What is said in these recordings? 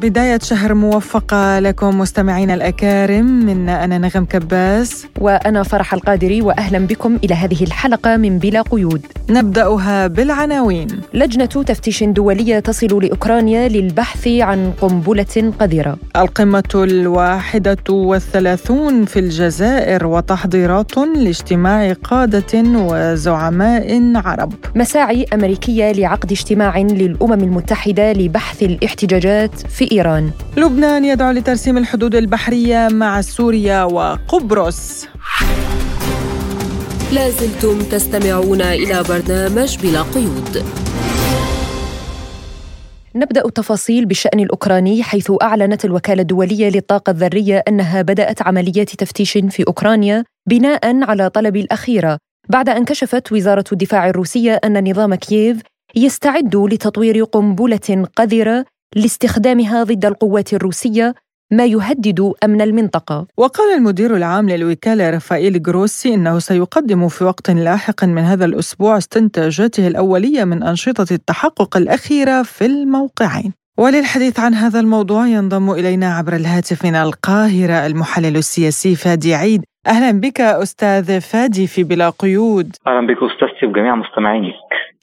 بداية شهر موفقة لكم مستمعينا الأكارم من أنا نغم كباس. وأنا فرح القادري وأهلا بكم إلى هذه الحلقة من بلا قيود. نبدأها بالعناوين. لجنة تفتيش دولية تصل لأوكرانيا للبحث عن قنبلة قذرة. القمة الواحدة والثلاثون في الجزائر وتحضيرات لاجتماع قادة وزعماء عرب. مساعي أمريكية لعقد اجتماع للأمم المتحدة لبحث الاحتجاجات في إيران. لبنان يدعو لترسيم الحدود البحرية مع سوريا وقبرص. لازلتم تستمعون إلى برنامج بلا قيود. نبدأ التفاصيل بالشأن الأوكراني حيث أعلنت الوكالة الدولية للطاقة الذرية أنها بدأت عمليات تفتيش في أوكرانيا بناء على طلب الاخيره بعد أن كشفت وزارة الدفاع الروسية أن نظام كييف يستعد لتطوير قنبلة قذرة لاستخدامها ضد القوات الروسية ما يهدد أمن المنطقة. وقال المدير العام للوكالة رافائيل جروسي إنه سيقدم في وقت لاحق من هذا الأسبوع استنتاجاته الأولية من أنشطة التحقق الأخيرة في الموقعين. وللحديث عن هذا الموضوع ينضم إلينا عبر الهاتف من القاهرة المحلل السياسي فادي عيد. أهلا بك أستاذ فادي في بلا قيود. أهلا بك أستاذتي وجميع مستمعينك.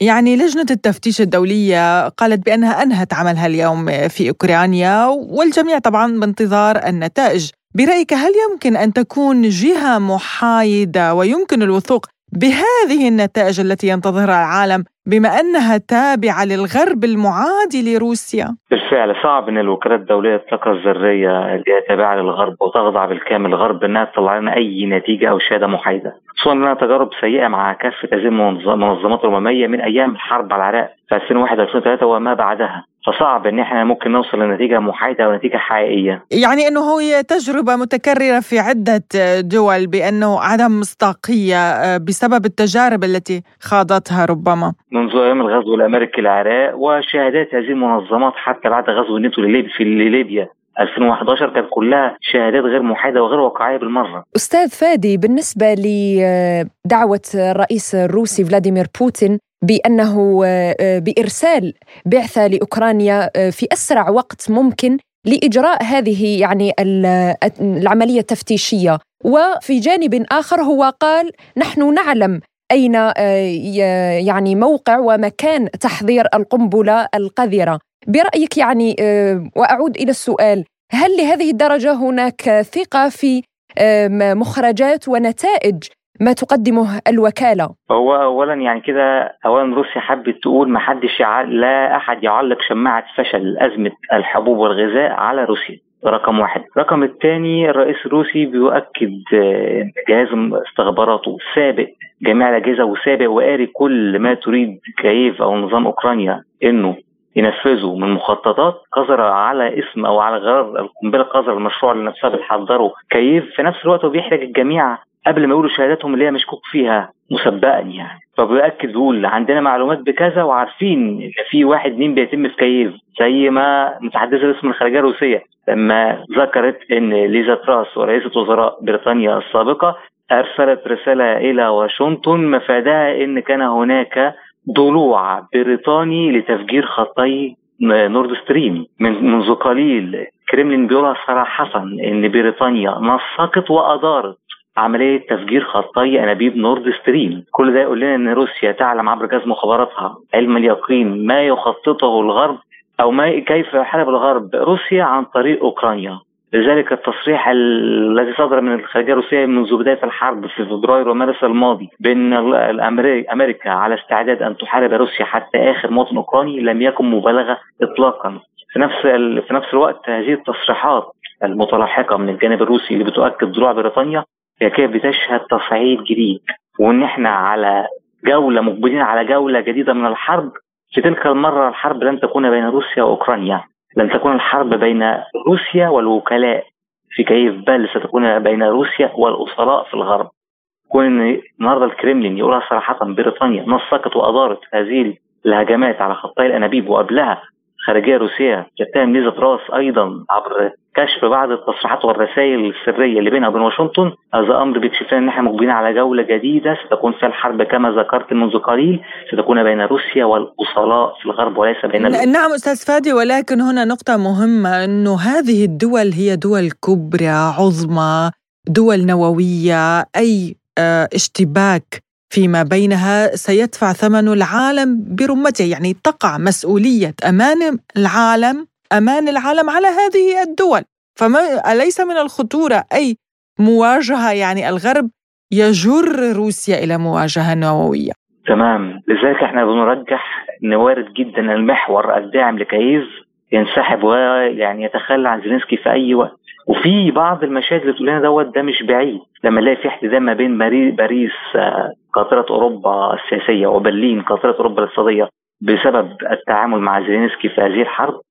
يعني لجنة التفتيش الدولية قالت بأنها أنهت عملها اليوم في أوكرانيا والجميع طبعا بانتظار النتائج برأيك هل يمكن أن تكون جهة محايدة ويمكن الوثوق بهذه النتائج التي ينتظرها العالم بما أنها تابعة للغرب المعادي لروسيا؟ بالفعل صعب إن الوكالات الدولية للطاقه الذرية اللي هي تابعة للغرب وتخضع بالكامل للغرب إنها تطلع لنا أي نتيجة أو شهادة محايدة، خصوصا إنها تجارب سيئة مع كافه هذه المنظمات الامميه من أيام الحرب على العراق في 2001 2003 وما بعدها. فصعب إن إحنا ممكن نوصل لنتيجة محايدة أو نتيجة حقيقية. يعني إنه هي تجربة متكررة في عدة دول بأنه عدم مصداقية آه، بسبب التجارب التي خاضتها ربما. منذ أيام الغزو الأمريكي للعراق وشهادات هذه المنظمات حتى بعد غزو الناتو في ليبيا 2011 كانت كلها شهادات غير محايدة وغير واقعية بالمرة. أستاذ فادي بالنسبة لدعوة الرئيس الروسي فلاديمير بوتين بأنه بإرسال بعثة لأوكرانيا في أسرع وقت ممكن لإجراء هذه يعني العملية التفتيشية وفي جانب آخر هو قال نحن نعلم أين آه، يعني موقع ومكان تحضير القنبلة القذرة؟ برأيك يعني آه، وأعود إلى السؤال هل لهذه الدرجة هناك ثقة في مخرجات ونتائج ما تقدمه الوكالة؟ هو أولا يعني كده أولا روسيا حبت تقول ما حدش لا أحد يعلق شماعة فشل أزمة الحبوب والغذاء على روسيا. رقم واحد. رقم الثاني الرئيس الروسي بيؤكد آه، جهاز استخباراته سابق جميع الأجهزة وسابق وقاري كل ما تريد كييف أو نظام أوكرانيا إنه ينفذوا من مخططات قذرة على اسم أو على غرار القنبلة القذرة المشروع اللي نفسها بتحضره كييف في نفس الوقت هو بيحرج الجميع قبل ما يقولوا شهاداتهم اللي هي مشكوك فيها مسبقا يعني. فبيأكد بيقول عندنا معلومات بكذا وعارفين إن في واحد اتنين بيتم في كييف زي ما متحدثة باسم الخارجيه الروسية لما ذكرت إن ليزا تراس ورئيسة وزراء بريطانيا السابقة أرسلت رسالة إلى واشنطن مفادها إن كان هناك ضلوع بريطاني لتفجير خطي نورد ستريم. من منذ قليل كريملين بيقولها صراحة إن بريطانيا نسقت وأدارت عملية تفجير خطي أنابيب نورد ستريم. كل ده يقول لنا أن روسيا تعلم عبر جهاز مخابراتها علم اليقين ما يخططه الغرب أو ما كيف يحارب الغرب روسيا عن طريق أوكرانيا. لذلك التصريح الذي صدر من الخارجية الروسية منذ بداية الحرب في فبراير ومارس الماضي بان أمريكا على استعداد أن تحارب روسيا حتى آخر مواطن أوكراني لم يكن مبالغة اطلاقا. في نفس في نفس الوقت هذه التصريحات المتلاحقة من الجانب الروسي اللي بتؤكد ضلوع بريطانيا هي كيف بتشهد تصعيد جديد. وإن إحنا على جولة مقبلين على جولة جديدة من الحرب في تلك المرة الحرب لن تكون بين روسيا وأوكرانيا. لن تكون الحرب بين روسيا والوكلاء في كييف بل ستكون بين روسيا والأسراء في الغرب. كون ان النهارده الكريملين يقولها صراحة بريطانيا نسقت وأدارت هذه الهجمات على خطي الأنابيب وقبلها خارجية روسية تتهم ليزا تراس أيضا عبر كشف بعض التصريحات والرسائل السرية اللي بينها وبين واشنطن. هذا أمر بيكشف لنا إن إحنا مقبلين على جولة جديدة. ستكون فيها الحرب كما ذكرت منذ قليل. ستكون بين روسيا والأصلاء في الغرب وليس بين نعم أستاذ فادي ولكن هنا نقطة مهمة إنه هذه الدول هي دول كبرى عظمى دول نووية أي آه، اشتباك فيما بينها سيدفع ثمن العالم برمته يعني تقع مسؤولية أمان العالم أمان العالم على هذه الدول. فما أليس من الخطورة أي مواجهة؟ يعني الغرب يجر روسيا إلى مواجهة نووية. تمام. لذلك إحنا بنرجح إن وارد جدا المحور الداعم لكييف ينسحب ويعني يتخلى عن زيلينسكي في أي وقت. وفي بعض المشاهد اللي بتقول لنا دوت ده مش بعيد. لما نلاقي في احتدام ما بين باريس آه، قاطرة أوروبا السياسية وبرلين قاطرة أوروبا الاقتصادية بسبب التعامل مع زيلينسكي في هذه الحرب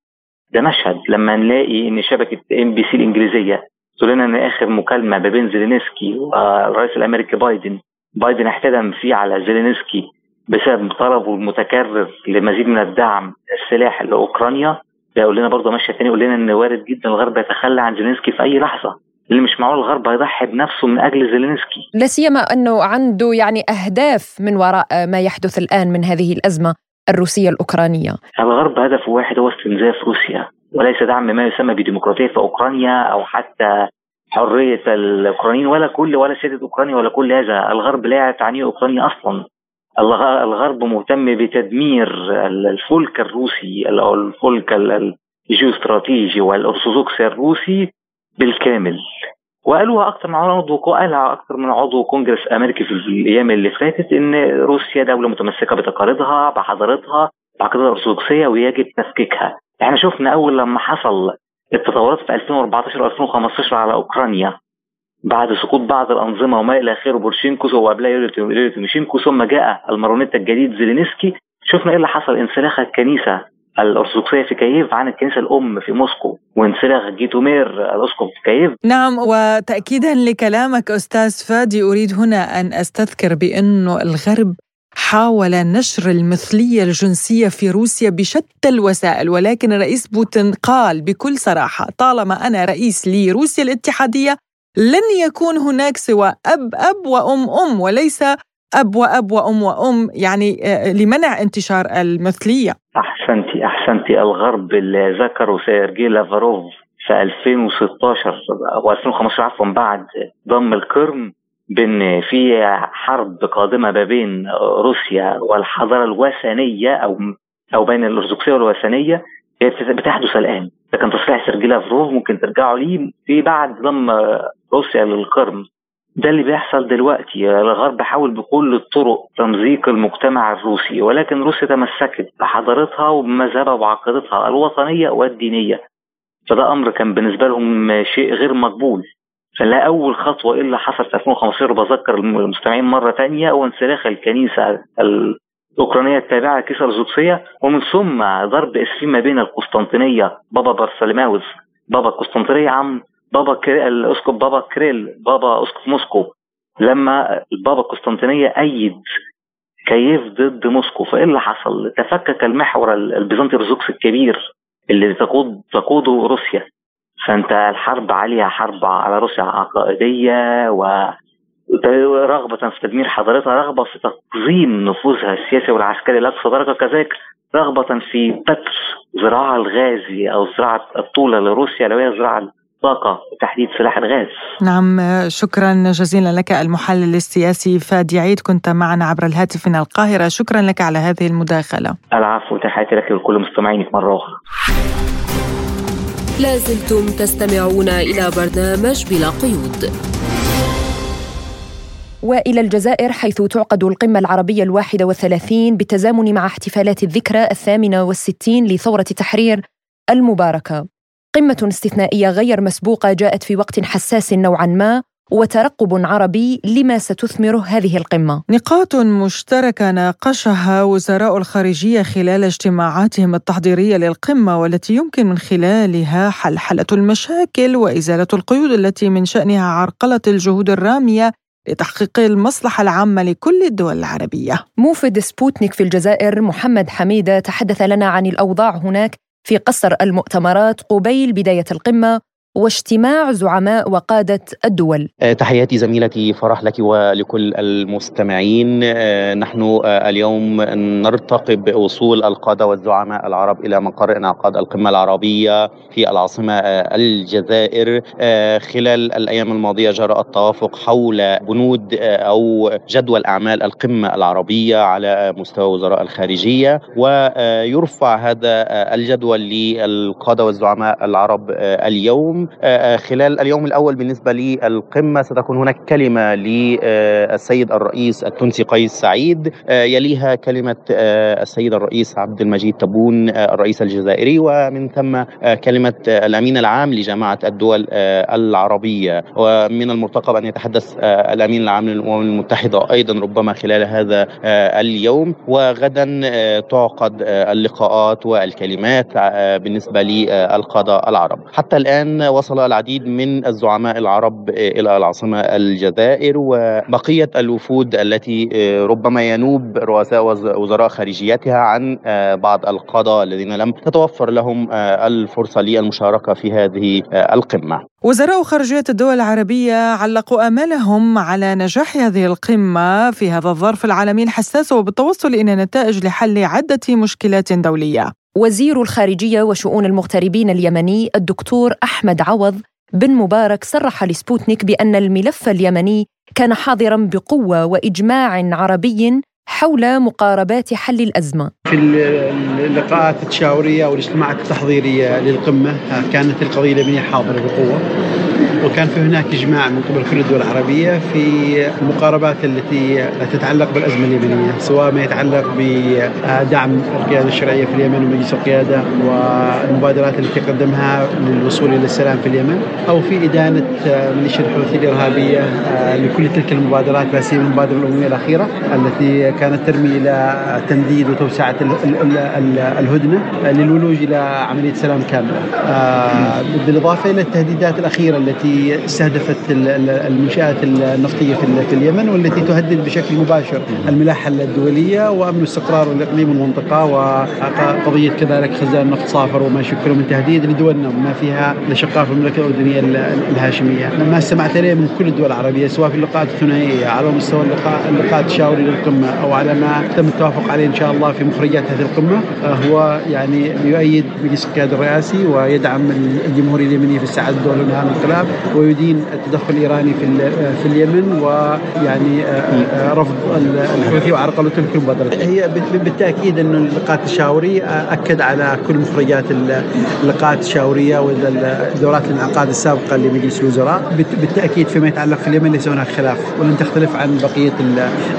ده مشهد. لما نلاقي إن شبكة إم بي سي الإنجليزية تقول لنا إن آخر مكالمة ما بين زيلينسكي والرئيس الأمريكي بايدن بايدن احتدم فيه على زيلينسكي بسبب طلبه المتكرر لمزيد من الدعم السلاح لأوكرانيا ده يقول لنا برضه ماشية تاني يقول لنا إن وارد جدا الغرب يتخلى عن زيلينسكي في أي لحظة. اللي مش معقول الغرب هيضحي بنفسه من أجل زيلينسكي. لا سيما أنه عنده يعني أهداف من وراء ما يحدث الآن من هذه الأزمة الروسية الأوكرانية. الغرب هدفه واحد هو استنزاف روسيا وليس دعم ما يسمى بديمقراطية في أوكرانيا أو حتى حرية الأوكرانيين ولا كل ولا سيادة أوكرانيا ولا كل هذا. الغرب لا تعنيه أوكرانيا أصلا. الغرب مهتم بتدمير الفلك الروسي أو الفلك الجيوستراتيجي والارثوذكسي الروسي بالكامل. وقالوها أكثر من عضو قالها أكثر من عضو كونجرس أمريكي في الأيام اللي فاتت إن روسيا دولة متمسكة بتقاليدها بحضارتها بعقيدتها الأرثوذكسية ويجب تفكيكها. إحنا شفنا أول لما حصل التطورات في 2014 و2015 على أوكرانيا. بعد سقوط بعض الأنظمة وما إلى اخره بوروشينكو وقبلها يوري تيموشينكو ثم جاء الماريونيت الجديد زيلينسكي. شفنا إيه اللي حصل؟ انسلاخ الكنيسة الأرثوذكسية في كييف عن الكنيسة الأم في موسكو وانسلاخ جيتومير الأسقف في كييف. نعم وتأكيدا لكلامك أستاذ فادي أريد هنا أن أستذكر بأنه الغرب حاول نشر المثلية الجنسية في روسيا بشتى الوسائل ولكن الرئيس بوتين قال بكل صراحة طالما أنا رئيس لروسيا الاتحادية لن يكون هناك سوى أب أب وأم أم وليس أب وأب وأم وأم يعني آه، لمنع انتشار المثلية. أحسنتي أحسنتي. الغرب اللي ذكره سيرجي لافاروف في 2016 أو 2015 عفوا بعد ضم القرم بأن في حرب قادمة ما بين روسيا والحضارة الوثنية أو أو بين الأرثوذكسية والوثنية بتحدث الآن. كان تصريح سيرجي لافروف ممكن ترجعوا ليه في بعد ضم روسيا للقرم. ده اللي بيحصل دلوقتي. الغرب حاول بكل الطرق تمزيق المجتمع الروسي ولكن روسيا تمسكت بحضارتها وبمذهبها وعقيدتها الوطنية والدينية. فده أمر كان بالنسبة لهم شيء غير مقبول. فلا أول خطوة إلا حصل في 2015 بذكر المستمعين مرة تانية هو انسلاخ الكنيسة الأوكرانية التابعة للكنيسة الأرثوذكسية ومن ثم ضرب اسفين ما بين القسطنطينية بابا بارسلماوس بابا القسطنطينية عم بابا كري... الاسقف بابا كريل بابا أسقف موسكو لما البابا قسطنطينية أيد كييف ضد موسكو فايه اللي حصل؟ تفكك المحور البيزنطي الارثوذكسي الكبير اللي تقود تقوده روسيا فأنت الحرب عليها حرب على روسيا عقائدية و رغبة في تدمير حضارتها رغبة في تقزيم نفوذها السياسي والعسكري لأقصى درجة. كذلك رغبة في بتر زراعة الغازي أو زراعة الطولة لروسيا لو هي زراعة الطاقة وتحديد سلاح الغاز. نعم شكرا جزيلا لك المحلل السياسي فادي عيد كنت معنا عبر الهاتف من القاهرة. شكرا لك على هذه المداخلة. العفو تحياتي لك ولكل مستمعينك مرة أخرى. لازلتم تستمعون إلى برنامج بلا قيود. وإلى الجزائر حيث تعقد القمة العربية الواحدة والثلاثين بالتزامن مع احتفالات الذكرى الثامنة والستين لثورة تحرير المباركة قمة استثنائية غير مسبوقة جاءت في وقت حساس نوعا ما وترقب عربي لما ستثمر هذه القمة. نقاط مشتركة ناقشها وزراء الخارجية خلال اجتماعاتهم التحضيرية للقمة والتي يمكن من خلالها حلحلة المشاكل وإزالة القيود التي من شأنها عرقلة الجهود الرامية لتحقيق المصلحة العامة لكل الدول العربية. موفد سبوتنيك في الجزائر محمد حميدة تحدث لنا عن الأوضاع هناك في قصر المؤتمرات قبيل بداية القمة واجتماع زعماء وقادة الدول. آه، تحياتي زميلتي فرح لك ولكل المستمعين. آه، نحن آه، اليوم نرتقب وصول القادة والزعماء العرب إلى مقر انعقاد القمة العربية في العاصمة الجزائر. خلال الأيام الماضية جرى التوافق حول بنود أو جدول أعمال القمة العربية على مستوى وزراء الخارجية. ويرفع هذا الجدول للقادة والزعماء العرب اليوم. آه، آه، خلال اليوم الأول بالنسبة للقمة ستكون هناك كلمة للسيد الرئيس التونسي قيس سعيد آه، يليها كلمة السيد الرئيس عبد المجيد تبون الرئيس الجزائري ومن ثم كلمة الأمين العام لجماعة الدول العربية. ومن المرتقب أن يتحدث الأمين العام للأمم المتحدة أيضا ربما خلال هذا اليوم. وغدا تعقد اللقاءات والكلمات بالنسبة للقادة العرب. حتى الآن وصل العديد من الزعماء العرب إلى العاصمة الجزائر وبقية الوفود التي ربما ينوب رؤساء وزراء خارجيتها عن بعض القادة الذين لم تتوفر لهم الفرصة للمشاركة في هذه القمة. وزراء خارجية الدول العربية علقوا آمالهم على نجاح هذه القمة في هذا الظرف العالمي الحساس وبالتوصل إلى نتائج لحل عدة مشكلات دولية. وزير الخارجية وشؤون المغتربين اليمني الدكتور أحمد عوض بن مبارك صرح لسبوتنيك بأن الملف اليمني كان حاضرا بقوة وإجماع عربي حول مقاربات حل الأزمة. في اللقاءات التشاورية والاجتماعات التحضيرية للقمة كانت القضية اليمنية حاضرة بقوة. وكان في هناك إجماع من قبل كل الدول العربية في المقاربات التي تتعلق بالأزمة اليمنية سواء ما يتعلق بدعم القيادة الشرعية في اليمن ومجلس القيادة والمبادرات التي قدمها للوصول إلى السلام في اليمن أو في إدانة ميليشيا الحوثي الإرهابية لكل تلك المبادرات لا سيما المبادرة الأممية الأخيرة التي كانت ترمي إلى تمديد وتوسعة الهدنة للولوج إلى عملية سلام كاملة. آه، بالإضافة إلى التهديدات الأخيرة التي استهدفت المنشآت النفطية في اليمن والتي تهدد بشكل مباشر الملاحة الدولية وأمن واستقرار الإقليم والمنطقة وقضية كذلك خزان نفط صافر وما يشكله من تهديد لدولنا وما فيها الأشقاء في المملكة الأردنية الهاشمية. ما استمعت إليه من كل الدول العربية سواء في اللقاءات الثنائية على مستوى اللقاء اللقاء التشاوري للقمة أو على ما تم التوافق عليه إن شاء الله في مخرجات هذه القمة هو يعني يؤيد مجلس القيادة الرئاسي ويدعم الجمهورية اليمنية في استعادة الدولة من الانقلاب ويدين التدخل الإيراني في في اليمن ويعني آه، آه، رفض الحوثي وعرقله تلك المبادرات هي بالتأكيد انه اللقاءات التشاوري آه، أكد على كل مخرجات اللقاءات التشاورية والدورات الانعقاد السابقة لمجلس الوزراء. بالتأكيد فيما يتعلق في اليمن ليس هناك خلاف ولن تختلف عن بقية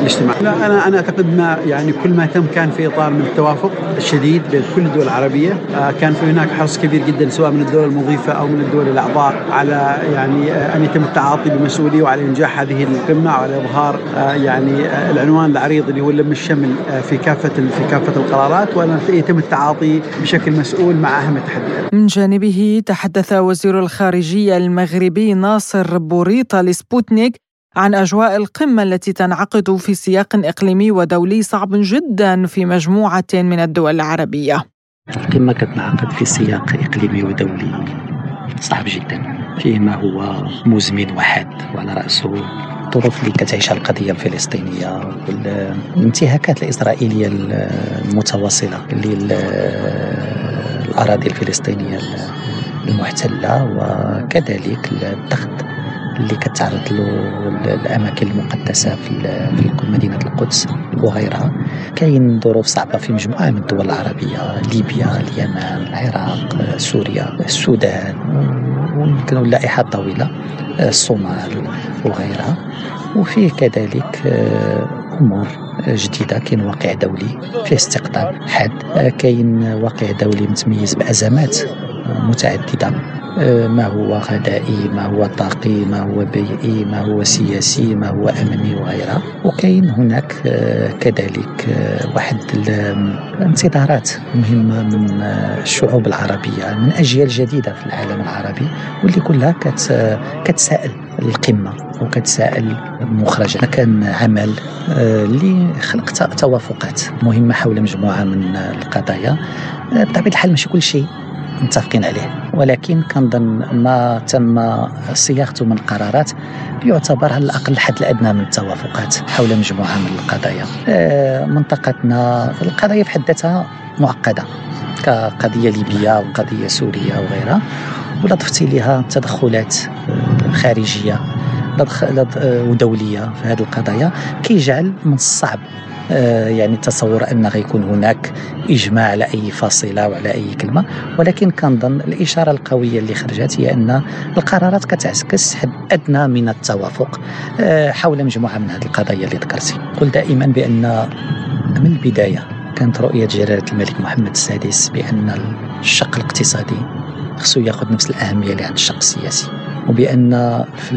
الاجتماع. لا أنا أنا أعتقد ما يعني كل ما تم كان في إطار من التوافق الشديد بين كل الدول العربية. كان في هناك حرص كبير جدا سواء من الدول المضيفة أو من الدول الأعضاء على يعني أن يتم التعاطي بمسؤولية وعلى إنجاح هذه القمة وعلى إظهار آه، يعني آه، العنوان العريض اللي هو لم الشمل آه، في كافة في كافة القرارات وأن يتم التعاطي بشكل مسؤول مع أهم التحديات. من جانبه تحدث وزير الخارجية المغربي ناصر بوريطة لسبوتنيك عن أجواء القمة التي تنعقد في سياق إقليمي ودولي صعب جدا في مجموعة من الدول العربية. القمة كتنعقد في سياق إقليمي ودولي صعب جدا فيه ما هو مزمن وحاد وعلى رأسه الظروف اللي كتعيشها القضية الفلسطينية. والانتهاكات الإسرائيلية المتواصلة للأراضي الفلسطينية المحتلة وكذلك الضغط اللي كتعرض له الأماكن المقدسة في مدينة القدس وغيرها كاين ظروف صعبة في مجموعة من الدول العربية ليبيا اليمن العراق سوريا السودان ويمكن لائحة طويلة آه، الصومال وغيرها وفيه كذلك آه، أمور جديدة. كاين واقع دولي فيه استقطاب حاد. آه، كاين واقع دولي متميز بأزمات متعددة. ما هو غذائي ما هو طاقي ما هو بيئي ما هو سياسي ما هو أمني وغيرها وكاين هناك كذلك واحد الانتظارات مهمة من الشعوب العربية من أجيال جديدة في العالم العربي واللي كلها كتسائل القمة وكتسائل المخرجات كان عمل اللي خلق توافقات مهمة حول مجموعة من القضايا. بطبيعة الحال ماشي كل شيء متفقين عليه. ولكن كنظن ما تم صياغته من قرارات يعتبر على الأقل الحد الأدنى من التوافقات حول مجموعة من القضايا. آه، منطقتنا القضايا في حد ذاتها معقدة كقضية ليبية وقضية سورية وغيرها ولا ضفتي لها تدخلات خارجية آه، ودولية في هذه القضايا كيجعل من الصعب يعني تصور ان غيكون هناك إجماع على أي فاصلة وعلى أي كلمة. ولكن كنظن الإشارة القوية اللي خرجت هي أن القرارات كتعكس حد أدنى من التوافق. آه، حول مجموعة من هذه القضايا اللي ذكرتي. قل دائما بأن من البداية كانت رؤية جلالة الملك محمد السادس بأن الشق الاقتصادي خصو يأخذ نفس الأهمية اللي عند الشق السياسي. وبأن في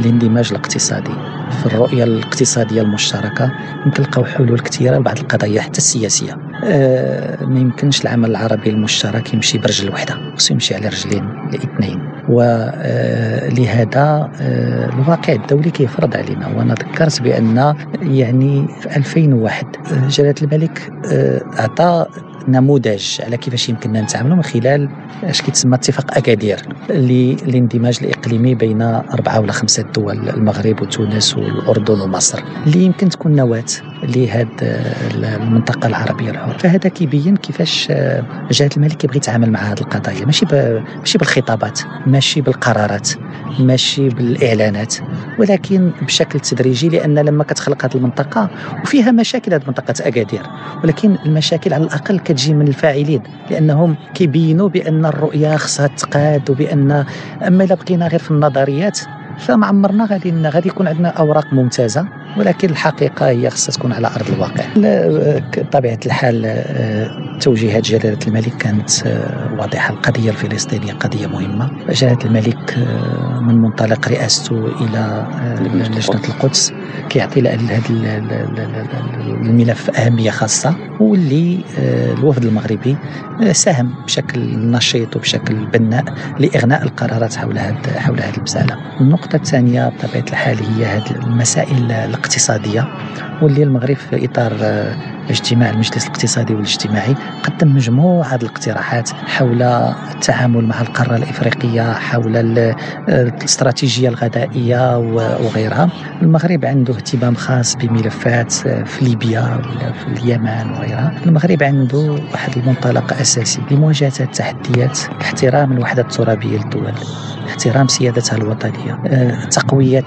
الاندماج الاقتصادي في الرؤية الاقتصادية المشتركة يمكن نلقاو حلول كثيرة لبعض القضايا حتى السياسية. آه ما يمكنش العمل العربي المشترك يمشي برجل واحدة خصو يمشي على رجلين الاثنين ولهذا آه, آه الواقع الدولي كيفرض علينا. وأنا ذكرت بأن يعني في 2001 آه، جلالة الملك أعطى نموذج على كيفاش يمكننا نتعاملوا من خلال اش كيتسمى اتفاق أكادير للاندماج الإقليمي بين أربعة ولا خمسة دول المغرب وتونس والأردن ومصر اللي يمكن تكون نواة لهذه المنطقة العربية الحرة. فهذا كيبين كيفاش جلاله الملك كيبغي يتعامل مع هذه القضايا. ماشي ماشي بالخطابات ماشي بالقرارات ماشي بالإعلانات ولكن بشكل تدريجي لأن لما كتخلق هذه المنطقة وفيها مشاكل هذه منطقة أكادير ولكن المشاكل على الأقل كتجي من الفاعلين لأنهم كيبينوا بأن الرؤيه خصها تقاد وبأن أما إلا بقينا غير في النظريات فما عمرنا غادي غادي يكون عندنا أوراق ممتازة. ولكن الحقيقة هي خصها تكون على أرض الواقع. بطبيعه الحال آه، توجيهات جلالة الملك كانت آه، واضحة. القضية الفلسطينية قضية مهمة. جلالة الملك آه، من منطلق رئاسته إلى لجنة القدس. كيعطي لهذا الملف أهمية خاصة واللي الوفد المغربي ساهم بشكل نشيط وبشكل بناء لإغناء القرارات حول هذه حول هذه المساله النقطة الثانية بطبيعة الحال هي هذه المسائل الاقتصادية واللي المغرب في إطار آه، اجتماع المجلس الاقتصادي والاجتماعي قدم مجموعة الاقتراحات حول التعامل مع القارة الإفريقية حول الاستراتيجية الغذائية وغيرها. المغرب عنده اهتمام خاص بملفات آه، في ليبيا ولا في اليمن وغيرها. المغرب عنده واحد المنطلق أساسي لمواجهة التحديات احترام الوحدة الترابية للدول احترام سيادتها الوطنية آه، تقوية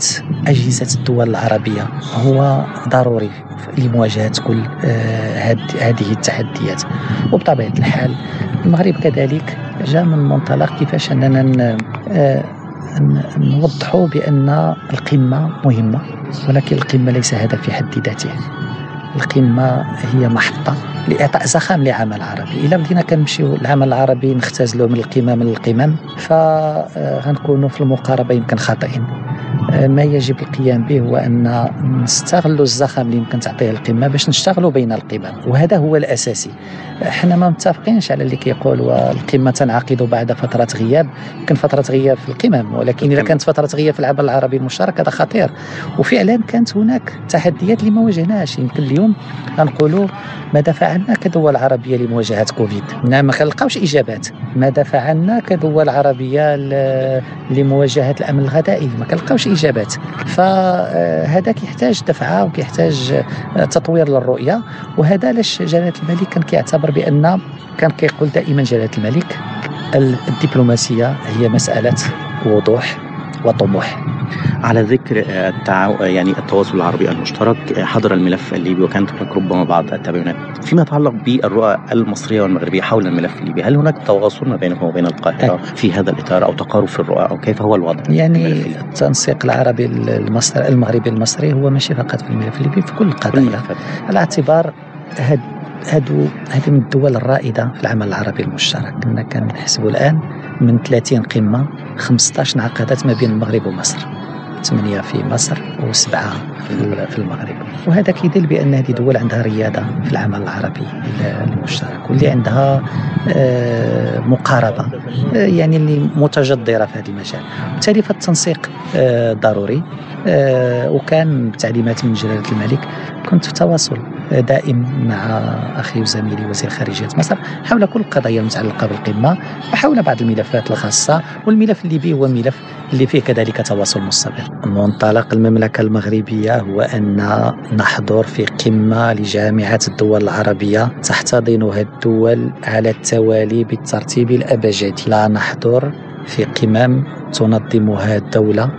أجهزة الدول العربية. هو ضروري لمواجهة كل آه، هذه التحديات. وبطبيعة الحال المغرب كذلك جاء من منطلق كيفاش أننا آه، نوضحوا بأن القمة مهمة ولكن القمة ليس هدف في حد ذاته. القمة هي محطة لإعطاء زخم لعمل عربي إلا بدينا كنمشيو العمل العربي نختزلوا من القمم للقمم فغنكونوا في المقاربة يمكن خاطئين. ما يجب القيام به هو أن نستغلوا الزخم اللي يمكن تعطيه القمة باش نشتغلوا بين القمم وهذا هو الأساسي. إحنا ما متفقينش على اللي كيقول القمه تنعقد بعد فترة غياب. يمكن فترة غياب في القمم ولكن إذا كانت فترة غياب في العمل العربي المشترك هذا خطير. وفعلا كانت هناك تحديات اللي ما واجهناش يمكن اليوم غنقولوا ماذا فعلنا كدول عربية لمواجهة كوفيد؟ نعم ما كنلقاوش إجابات. ماذا فعلنا كدول عربية لمواجهة الأمن الغذائي؟ ما كنلقاوش اجابات فهذا كيحتاج دفعة وكيحتاج تطوير للرؤية وهذا علاش جلالة الملك كان كيعتبر بأن كان كيقول دائما جلالة الملك الدبلوماسية هي مسألة وضوح. وطموح. على ذكر التعاو... يعني التواصل العربي المشترك حضر الملف الليبي وكانت هناك ربما بعض التباينات فيما يتعلق بالرؤى المصرية والمغربية حول الملف الليبي هل هناك تواصل ما بينكم وبين القاهرة في هذا الإطار أو تقارب في الرؤى أو كيف هو الوضع؟ يعني التنسيق العربي المصري المغربي المصري هو ماشي فقط في الملف الليبي في كل القضايا على اعتبار هاد هادو هذه من الدول الرائدة في العمل العربي المشترك. كنا كنحسبوا الآن من 30 قمة 15 انعقدت ما بين المغرب ومصر. ثمانية في مصر وسبعة في المغرب. وهذا كيدل بأن هذه دول عندها ريادة في العمل العربي المشترك واللي عندها آه، مقاربة آه، يعني اللي متجدرة في هذا المجال. وبالتالي فالتنسيق آه، ضروري وكان بتعليمات من جلالة الملك. كنت في تواصل دائم مع أخي وزميلي وزير خارجية مصر حول كل القضايا المتعلقة بالقمة وحول بعض الملفات الخاصة والملف الليبي هو ملف اللي فيه كذلك تواصل مستمر. منطلق المملكة المغربية هو أن نحضر في قمة لجامعة الدول العربية تحتضنها الدول على التوالي بالترتيب الأبجدي، لا نحضر في قمم تنظمها الدولة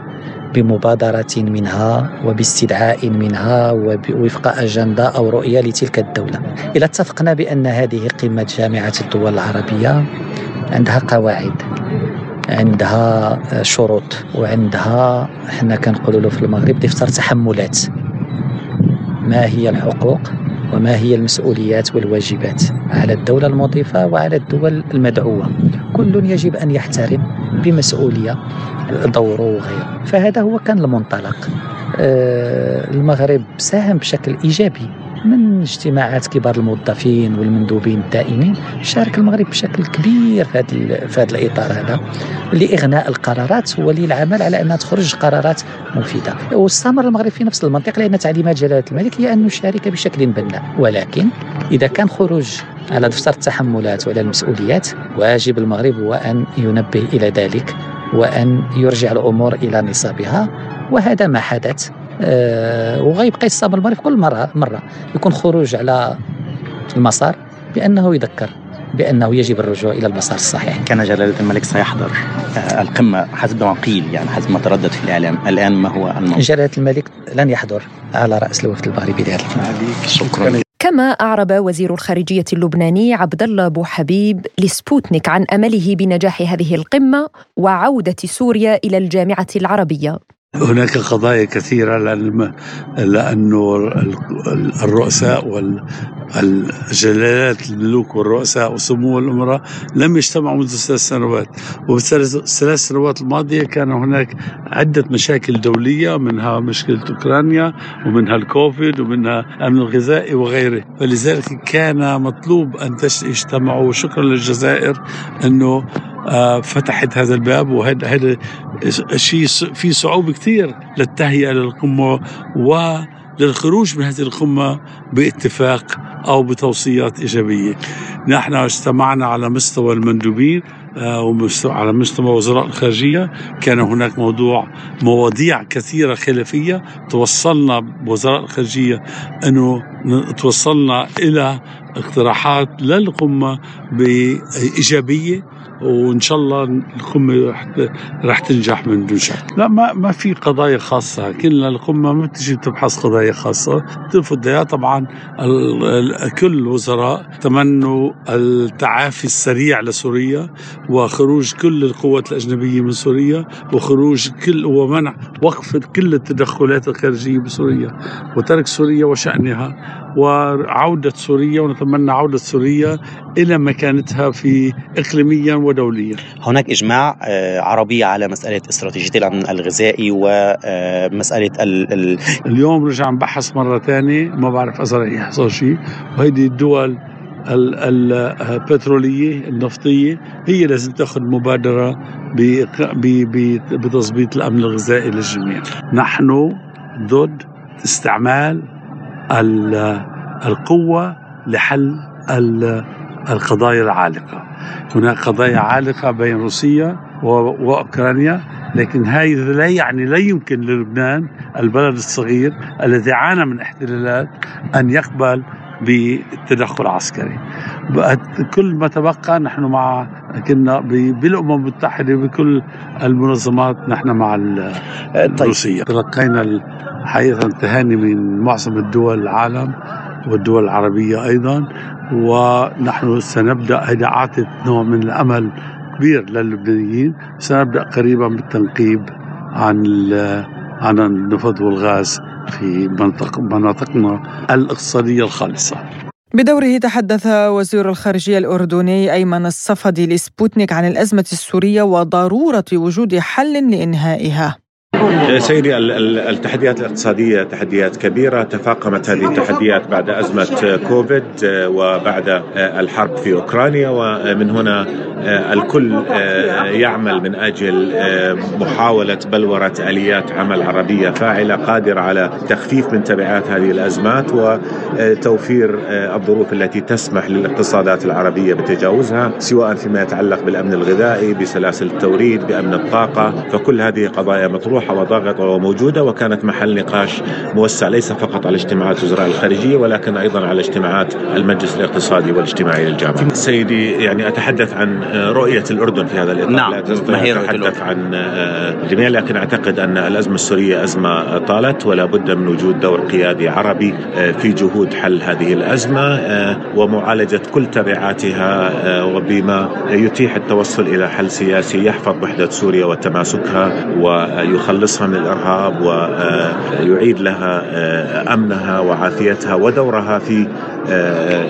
بمبادرة منها وباستدعاء منها ووفق أجندة أو رؤية لتلك الدولة. إذا اتفقنا بأن هذه قمة جامعة الدول العربية عندها قواعد. عندها شروط وعندها إحنا كنقولوا له في المغرب دفتر تحملات. ما هي الحقوق وما هي المسؤوليات والواجبات على الدولة المضيفة وعلى الدول المدعوة؟ كل يجب أن يحترم بمسؤولية دوره وغيره. فهذا هو كان المنطلق. آه، المغرب ساهم بشكل إيجابي. من اجتماعات كبار الموظفين والمندوبين الدائمين شارك المغرب بشكل كبير في هذا في هذا الإطار هذا لإغناء القرارات وللعمل على أنها تخرج قرارات مفيدة. واستمر المغرب في نفس المنطق لأن تعليمات جلالة الملك هي أن نشارك بشكل بناء ولكن إذا كان خروج على دفتر التحملات وعلى المسؤوليات واجب المغرب هو أن ينبه إلى ذلك وأن يرجع الأمور إلى نصابها وهذا ما حدث وغيبقى يستمر المغرب كل مرة مرة. يكون خروج على المسار بأنه يذكر بأنه يجب الرجوع إلى المسار الصحيح. كان جلالة الملك سيحضر آه، القمة حسب ما قيل يعني حسب ما تردد في الإعلام. الآن ما هو الموضوع جلالة الملك لن يحضر على رأس الوفد المغربي لهذا شكرا. كما أعرب وزير الخارجية اللبناني عبد الله أبو حبيب لسبوتنيك عن أمله بنجاح هذه القمة وعودة سوريا إلى الجامعة العربية. هناك قضايا كثيرة لأنه الرؤساء والجلالات الملوك والرؤساء وسمو الأمراء لم يجتمعوا منذ ثلاث سنوات. وفي الثلاث سنوات الماضية كان هناك عدة مشاكل دولية منها مشكلة أوكرانيا ومنها الكوفيد ومنها الأمن الغذائي وغيره. فلذلك كان مطلوب أن يجتمعوا. شكرا للجزائر أنه فتحت هذا الباب وهذا هذا شيء في صعوبه كثير للتهيئة للقمة وللخروج من هذه القمة باتفاق أو بتوصيات إيجابية. نحن اجتمعنا على مستوى المندوبين آه، على مستوى وزراء الخارجية. كان هناك موضوع مواضيع كثيرة خلافية. توصلنا بوزراء الخارجية أنه توصلنا إلى اقتراحات للقمة بإيجابية. وإن شاء الله القمه رح تنجح من دون شك. لا ما ما في قضايا خاصة. كلنا القمه ما بتجي تبحث قضايا خاصة. اياها طبعا كل الوزراء تمنوا التعافي السريع لسوريا وخروج كل القوات الأجنبية من سوريا وخروج كل ومنع وقف كل التدخلات الخارجية بسوريا وترك سوريا وشأنها وعودة سوريا ونتمنى عودة سوريا إلى مكانتها في إقليميا ودوليا هناك إجماع آه، عربي على مسألة استراتيجية الأمن الغذائي ومسألة آه، ال... ال... اليوم رجع نبحث مرة ثانية ما بعرف إذا يحصل شيء. وهيدي الدول البترولية النفطية هي لازم تأخذ مبادرة بتظبيط الأمن الغذائي للجميع. نحن ضد استعمال القوة لحل القضايا العالقة. هناك قضايا عالقة بين روسيا وأوكرانيا لكن هذا لا يعني لا يمكن للبنان البلد الصغير الذي عانى من احتلالات أن يقبل بالتدخل العسكري كل ما تبقى نحن مع كنا بالأمم المتحدة بكل المنظمات نحن مع الروسيه طيب. تلقينا حقيقة تهاني من معظم الدول العالم والدول العربية أيضا. ونحن سنبدأ هذا اعطت نوع من الأمل كبير للبنانيين سنبدأ قريبا بالتنقيب عن عن النفط والغاز في منطق مناطقنا الإقتصادية الخالصة. بدوره تحدث وزير الخارجية الأردني أيمن الصفدي لسبوتنيك عن الأزمة السورية وضرورة وجود حل لإنهائها. سيدي التحديات الاقتصادية تحديات كبيرة. تفاقمت هذه التحديات بعد أزمة كوفيد وبعد الحرب في أوكرانيا. ومن هنا الكل يعمل من أجل محاولة بلورة آليات عمل عربية فاعلة قادرة على تخفيف من تبعات هذه الأزمات وتوفير الظروف التي تسمح للاقتصادات العربية بتجاوزها سواء فيما يتعلق بالأمن الغذائي بسلاسل التوريد بأمن الطاقة. فكل هذه قضايا مطروحة. وضاغطة وموجودة وكانت محل نقاش موسع ليس فقط على اجتماعات وزراء الخارجية ولكن أيضا على اجتماعات المجلس الاقتصادي والاجتماعي للجامعة. سيدي يعني أتحدث عن رؤية الأردن في هذا الإطار. نعم لا أتحدث عن الجميع لكن أعتقد أن الأزمة السورية أزمة طالت ولا بد من وجود دور قيادي عربي في جهود حل هذه الأزمة ومعالجة كل تبعاتها وبما يتيح التوصل إلى حل سياسي يحفظ وحدة سوريا وتماسكها ويخلصها من الإرهاب ويعيد لها أمنها وعافيتها ودورها في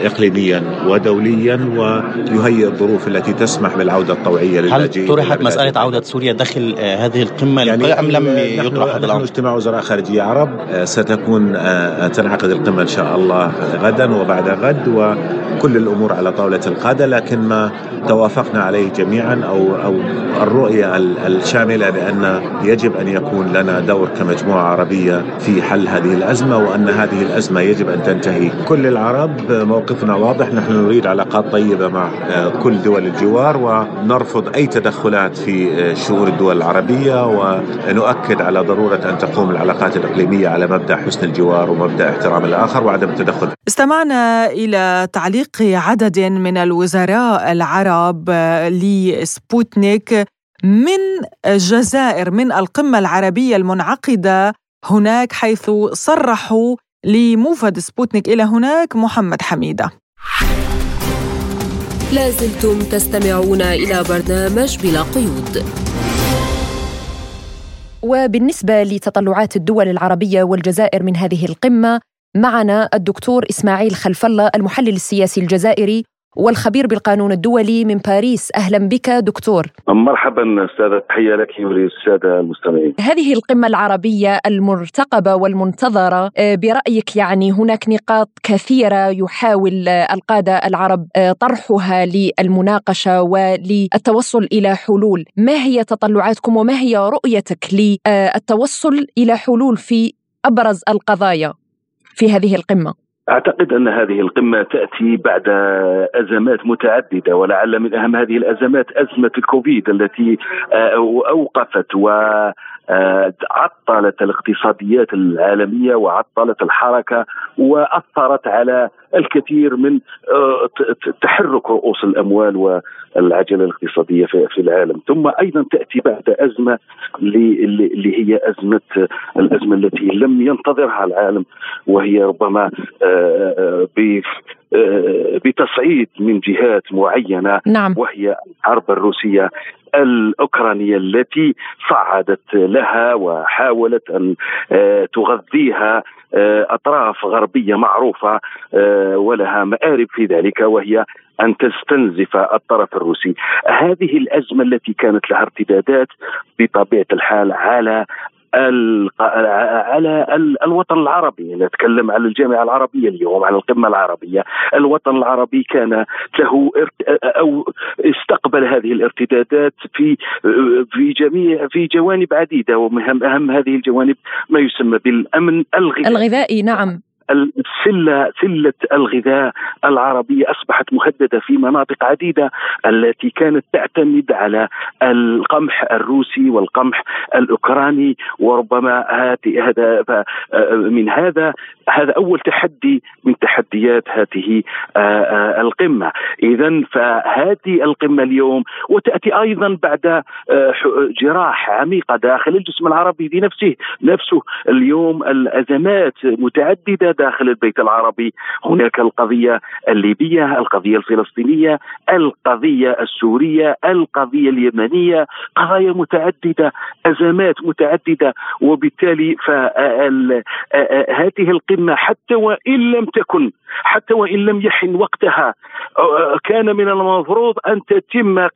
اقليميا ودوليا ويهيئ الظروف التي تسمح بالعودة الطوعية للاجئين هل طرحت مسألة عودة سوريا داخل هذه القمة يعني أم لم يطرح هذا الأمر؟ اجتماع وزراء خارجية عرب ستكون تنعقد القمة إن شاء الله غدا وبعد غد وكل الأمور على طاولة القادة لكن ما توافقنا عليه جميعا أو أو الرؤية الشاملة بأن يجب أن يكون لنا دور كمجموعة عربية في حل هذه الأزمة وأن هذه الأزمة يجب أن تنتهي كل العرب موقفنا واضح نحن نريد علاقات طيبة مع كل دول الجوار ونرفض أي تدخلات في شؤون الدول العربية ونؤكد على ضرورة أن تقوم العلاقات الإقليمية على مبدأ حسن الجوار ومبدأ احترام الآخر وعدم التدخل. استمعنا إلى تعليق عدد من الوزراء العرب لسبوتنيك من الجزائر من القمة العربية المنعقدة هناك حيث صرحوا لموفد سبوتنيك إلى هناك محمد حميدة. لازلتم تستمعون إلى برنامج بلا قيود. وبالنسبة لتطلعات الدول العربية والجزائر من هذه القمة معنا الدكتور إسماعيل خلف الله المحلل السياسي الجزائري والخبير بالقانون الدولي من باريس. أهلا بك دكتور. مرحبا أستاذة تحية لك وللسادة المستمعين. هذه القمة العربية المرتقبة والمنتظرة برأيك يعني هناك نقاط كثيرة يحاول القادة العرب طرحها للمناقشة وللتوصل إلى حلول. ما هي تطلعاتكم وما هي رؤيتك للتوصل إلى حلول في أبرز القضايا في هذه القمة؟ أعتقد أن هذه القمة تأتي بعد أزمات متعددة ولعل من أهم هذه الأزمات أزمة الكوفيد التي أوقفت و عطلت الاقتصاديات العالمية وعطلت الحركة وأثرت على الكثير من تحرك رؤوس الأموال والعجلة الاقتصادية في العالم، ثم أيضا تأتي بعد أزمة اللي هي أزمة الأزمة التي لم ينتظرها العالم وهي ربما بتصعيد من جهات معينة نعم. وهي الحرب الروسية الأوكرانية التي صعدت لها وحاولت أن تغذيها أطراف غربية معروفة ولها مآرب في ذلك وهي أن تستنزف الطرف الروسي. هذه الأزمة التي كانت لها ارتدادات بطبيعة الحال على على الوطن العربي. نتكلم على الجامعة العربية اليوم على القمة العربية. الوطن العربي كان له أو استقبل هذه الارتدادات في في جميع في جوانب عديدة ومن أهم هذه الجوانب ما يسمى بالأمن الغذائي. الغذائي نعم. السله سله الغذاء العربية أصبحت مهددة في مناطق عديدة التي كانت تعتمد على القمح الروسي والقمح الأوكراني وربما هذا من هذا هذا أول تحدي من تحديات هذه القمة. اذا فهذه القمة اليوم وتأتي أيضا بعد جراح عميقه داخل الجسم العربي بنفسه نفسه اليوم الأزمات متعددة داخل البيت العربي. هناك القضية الليبية القضية الفلسطينية القضية السورية القضية اليمنية. قضايا متعددة أزمات متعددة وبالتالي فهذه القمة حتى وإن لم تكن حتى وإن لم يحن وقتها كان من المفروض أن تتم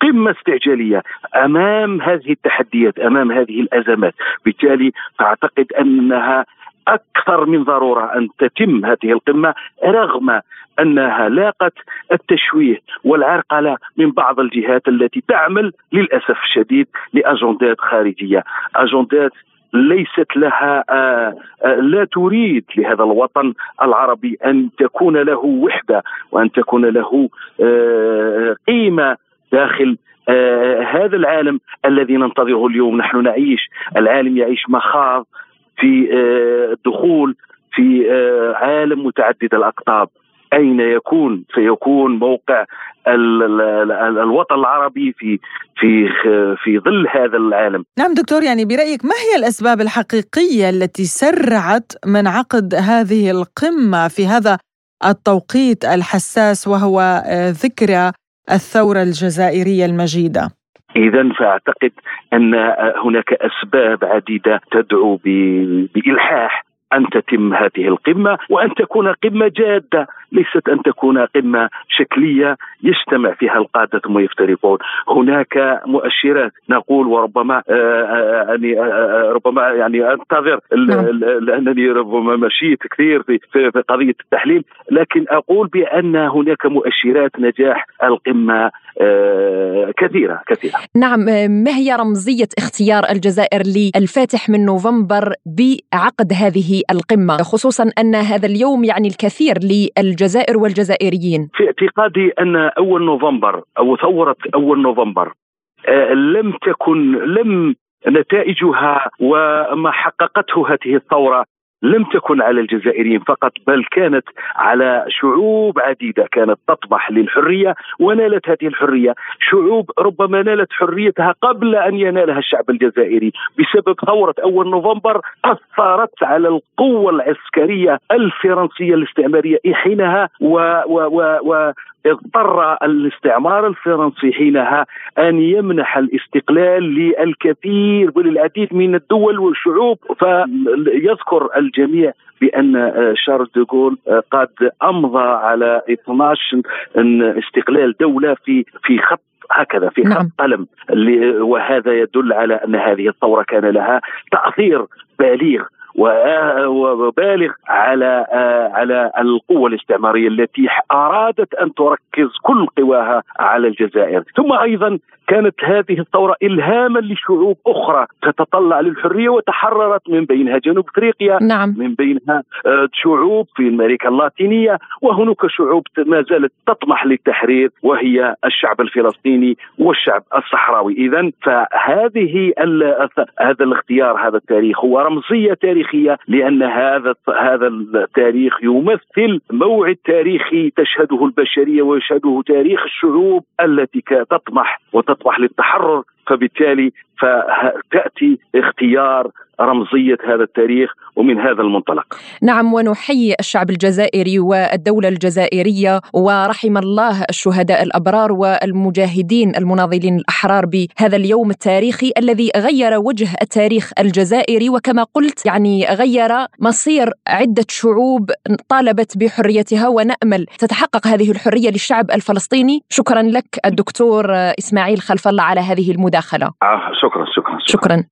قمة استعجالية أمام هذه التحديات أمام هذه الأزمات. بالتالي فاعتقد أنها أكثر من ضرورة أن تتم هذه القمة رغم أنها لاقت التشويه والعرقلة من بعض الجهات التي تعمل للأسف الشديد لأجندات خارجية، أجندات ليست لها آه، آه، لا تريد لهذا الوطن العربي أن تكون له وحدة وأن تكون له آه، قيمة داخل هذا العالم الذي ننتظره اليوم. نحن نعيش العالم يعيش مخاض في الدخول في عالم متعدد الأقطاب أين يكون سيكون موقع الوطن العربي في في في ظل هذا العالم. نعم دكتور يعني برأيك ما هي الأسباب الحقيقية التي سرعت من عقد هذه القمة في هذا التوقيت الحساس وهو آه، ذكرى الثورة الجزائرية المجيدة؟ إذا فأعتقد أن هناك أسباب عديدة تدعو بإلحاح أن تتم هذه القمة وأن تكون قمة جادة ليست أن تكون قمة شكلية يجتمع فيها القادة ثم يفترقون هناك مؤشرات نقول وربما آه، آه، يعني آه، ربما يعني أنتظر نعم. لأنني ربما مشيت كثير في في قضية التحليل لكن أقول بأن هناك مؤشرات نجاح القمة كثيرة كثيرة. نعم ما هي رمزية اختيار الجزائر للفاتح من نوفمبر بعقد هذه القمة؟ خصوصا أن هذا اليوم يعني الكثير للجزائر والجزائريين. في اعتقادي أن أول نوفمبر أو ثورة أول نوفمبر آه، لم تكن لم نتائجها وما حققته هذه الثورة لم تكن على الجزائريين فقط بل كانت على شعوب عديدة كانت تطمح للحرية ونالت هذه الحرية، شعوب ربما نالت حريتها قبل أن ينالها الشعب الجزائري بسبب ثورة أول نوفمبر أثرت على القوة العسكرية الفرنسية الاستعمارية حينها و, و, و, و اضطر الاستعمار الفرنسي حينها أن يمنح الاستقلال للكثير وللعديد من الدول والشعوب فيذكر الجميع بأن شارل دوغول قد أمضى على 12 استقلال دولة في في خط هكذا في نعم. خط قلم وهذا يدل على أن هذه الثورة كان لها تأثير بالغ وبالغ على على القوة الاستعمارية التي أرادت أن تركز كل قواها على الجزائر ثم أيضا كانت هذه الثورة إلهاما لشعوب أخرى تتطلع للحرية وتحررت من بينها جنوب أفريقيا نعم. من بينها آه، شعوب في أمريكا اللاتينية وهناك شعوب ما زالت تطمح للتحرير وهي الشعب الفلسطيني والشعب الصحراوي إذا فهذه هذا الاختيار هذا التاريخ هو رمزية تاريخية لأن هذا هذا التاريخ يمثل موعد تاريخي تشهده البشرية ويشهده تاريخ الشعوب التي تطمح وتطمح تطمح للتحرر فبالتالي فتأتي اختيار رمزية هذا التاريخ ومن هذا المنطلق. نعم ونحيي الشعب الجزائري والدولة الجزائرية ورحم الله الشهداء الأبرار والمجاهدين المناضلين الأحرار بهذا اليوم التاريخي الذي غير وجه التاريخ الجزائري وكما قلت يعني غير مصير عدة شعوب طالبت بحريتها ونأمل تتحقق هذه الحرية للشعب الفلسطيني. شكرا لك الدكتور إسماعيل خلف الله على هذه المداخلة. آه شكرا شكرا. شكرا.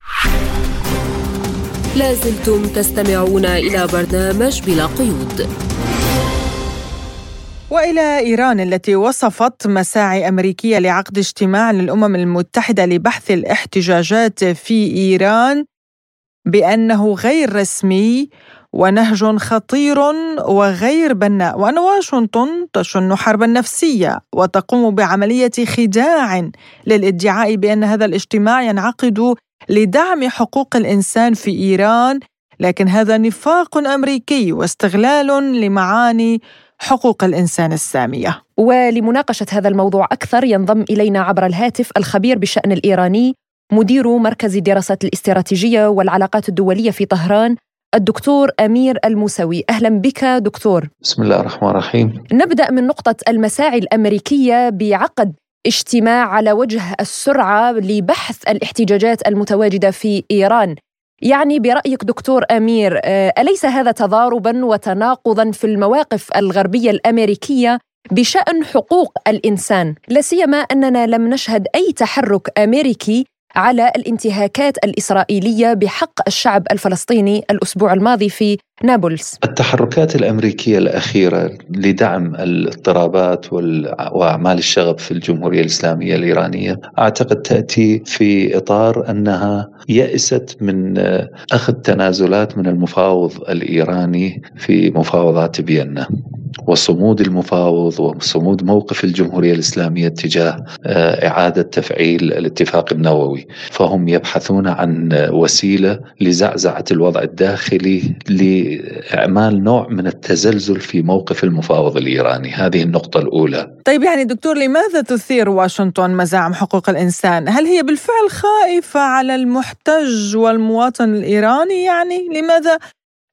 لازلتم تستمعون إلى برنامج بلا قيود وإلى إيران التي وصفت مساعي أمريكية لعقد اجتماع للأمم المتحدة لبحث الاحتجاجات في إيران بأنه غير رسمي ونهج خطير وغير بناء وأن واشنطن تشن حربا نفسية وتقوم بعملية خداع للإدعاء بأن هذا الاجتماع ينعقد لدعم حقوق الإنسان في إيران لكن هذا نفاق أمريكي واستغلال لمعاني حقوق الإنسان السامية. ولمناقشة هذا الموضوع أكثر ينضم إلينا عبر الهاتف الخبير بالشأن الإيراني مدير مركز الدراسات الاستراتيجية والعلاقات الدولية في طهران الدكتور أمير الموسوي. أهلا بك دكتور. بسم الله الرحمن الرحيم. نبدأ من نقطة المساعي الأمريكية بعقد اجتماع على وجه السرعة لبحث الاحتجاجات المتواجدة في إيران. يعني برأيك دكتور أمير آه، أليس هذا تضاربا وتناقضا في المواقف الغربية الأمريكية بشأن حقوق الإنسان؟ لا سيما أننا لم نشهد أي تحرك أمريكي على الانتهاكات الإسرائيلية بحق الشعب الفلسطيني الأسبوع الماضي في نابلس التحركات الأمريكية الأخيرة لدعم الاضطرابات وأعمال الشغب في الجمهورية الإسلامية الإيرانية أعتقد تأتي في إطار أنها يأست من أخذ تنازلات من المفاوض الإيراني في مفاوضات فيينا. وصمود المفاوض وصمود موقف الجمهورية الإسلامية تجاه آه، إعادة تفعيل الاتفاق النووي. فهم يبحثون عن وسيلة لزعزعة الوضع الداخلي لإعمال نوع من التزلزل في موقف المفاوض الإيراني. هذه النقطة الأولى. طيب يعني دكتور لماذا تثير واشنطن مزاعم حقوق الإنسان؟ هل هي بالفعل خائفة على المحتج والمواطن الإيراني؟ يعني لماذا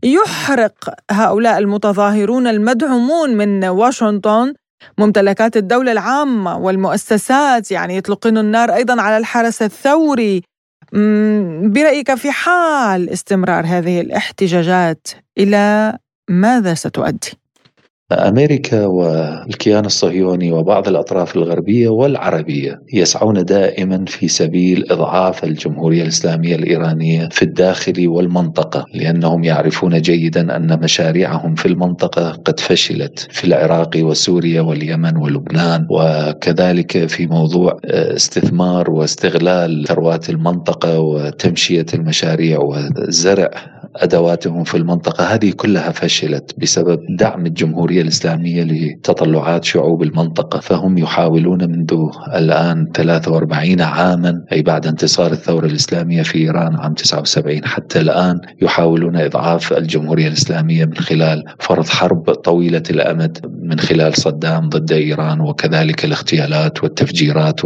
يحرق هؤلاء المتظاهرون المدعومون من واشنطن ممتلكات الدولة العامة والمؤسسات؟ يعني يطلقون النار أيضا على الحرس الثوري. برأيك في حال استمرار هذه الاحتجاجات إلى ماذا ستؤدي؟ أمريكا والكيان الصهيوني وبعض الأطراف الغربية والعربية يسعون دائما في سبيل إضعاف الجمهورية الإسلامية الإيرانية في الداخل والمنطقة لأنهم يعرفون جيدا أن مشاريعهم في المنطقة قد فشلت في العراق وسوريا واليمن ولبنان وكذلك في موضوع استثمار واستغلال ثروات المنطقة وتمشية المشاريع وزرع أدواتهم في المنطقة. هذه كلها فشلت بسبب دعم الجمهورية الإسلامية لتطلعات شعوب المنطقة فهم يحاولون منذ الآن 43 عاما أي بعد انتصار الثورة الإسلامية في إيران عام 79 حتى الآن يحاولون إضعاف الجمهورية الإسلامية من خلال فرض حرب طويلة الأمد من خلال صدام ضد إيران وكذلك الاغتيالات والتفجيرات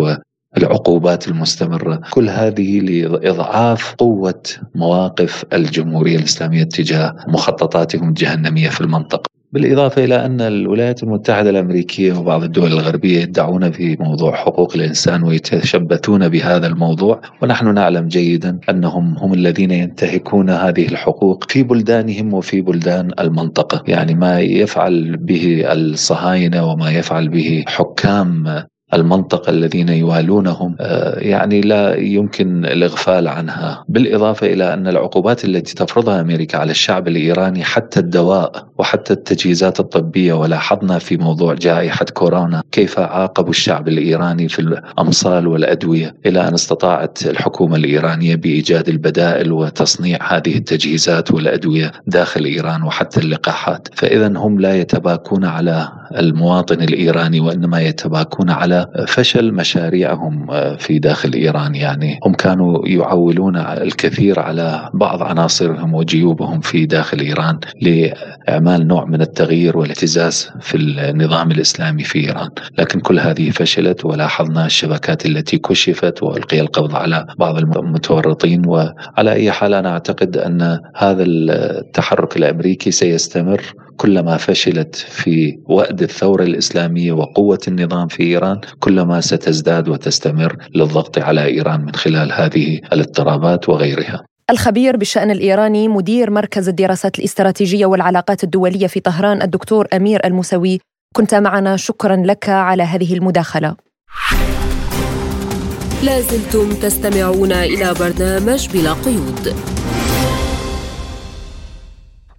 العقوبات المستمرة. كل هذه لإضعاف قوة مواقف الجمهورية الإسلامية تجاه مخططاتهم الجهنمية في المنطقة. بالإضافة إلى أن الولايات المتحدة الأمريكية وبعض الدول الغربية يدعون في موضوع حقوق الإنسان ويتشبثون بهذا الموضوع. ونحن نعلم جيدا أنهم هم الذين ينتهكون هذه الحقوق في بلدانهم وفي بلدان المنطقة. يعني ما يفعل به الصهاينة وما يفعل به حكام المنطقة الذين يوالونهم آه، يعني لا يمكن الإغفال عنها. بالإضافة إلى أن العقوبات التي تفرضها أمريكا على الشعب الإيراني حتى الدواء وحتى التجهيزات الطبية ولاحظنا في موضوع جائحة كورونا كيف عاقبوا الشعب الإيراني في الأمصال والأدوية إلى أن استطاعت الحكومة الإيرانية بإيجاد البدائل وتصنيع هذه التجهيزات والأدوية داخل إيران وحتى اللقاحات؟ فإذا هم لا يتباكون على المواطن الإيراني وإنما يتباكون على فشل مشاريعهم آه، في داخل إيران. يعني هم كانوا يعولون الكثير على بعض عناصرهم وجيوبهم في داخل إيران لإعمال نوع من التغيير والاهتزاز في النظام الإسلامي في إيران، لكن كل هذه فشلت ولاحظنا الشبكات التي كشفت وألقي القبض على بعض المتورطين. وعلى أي حال أنا أعتقد أن هذا التحرك الأمريكي سيستمر. كلما فشلت في وأد الثورة الإسلامية وقوة النظام في إيران كلما ستزداد وتستمر للضغط على إيران من خلال هذه الاضطرابات وغيرها. الخبير بالشأن الإيراني مدير مركز الدراسات الاستراتيجية والعلاقات الدولية في طهران الدكتور أمير الموسوي. كنت معنا شكرا لك على هذه المداخلة. لازلتم تستمعون إلى برنامج بلا قيود.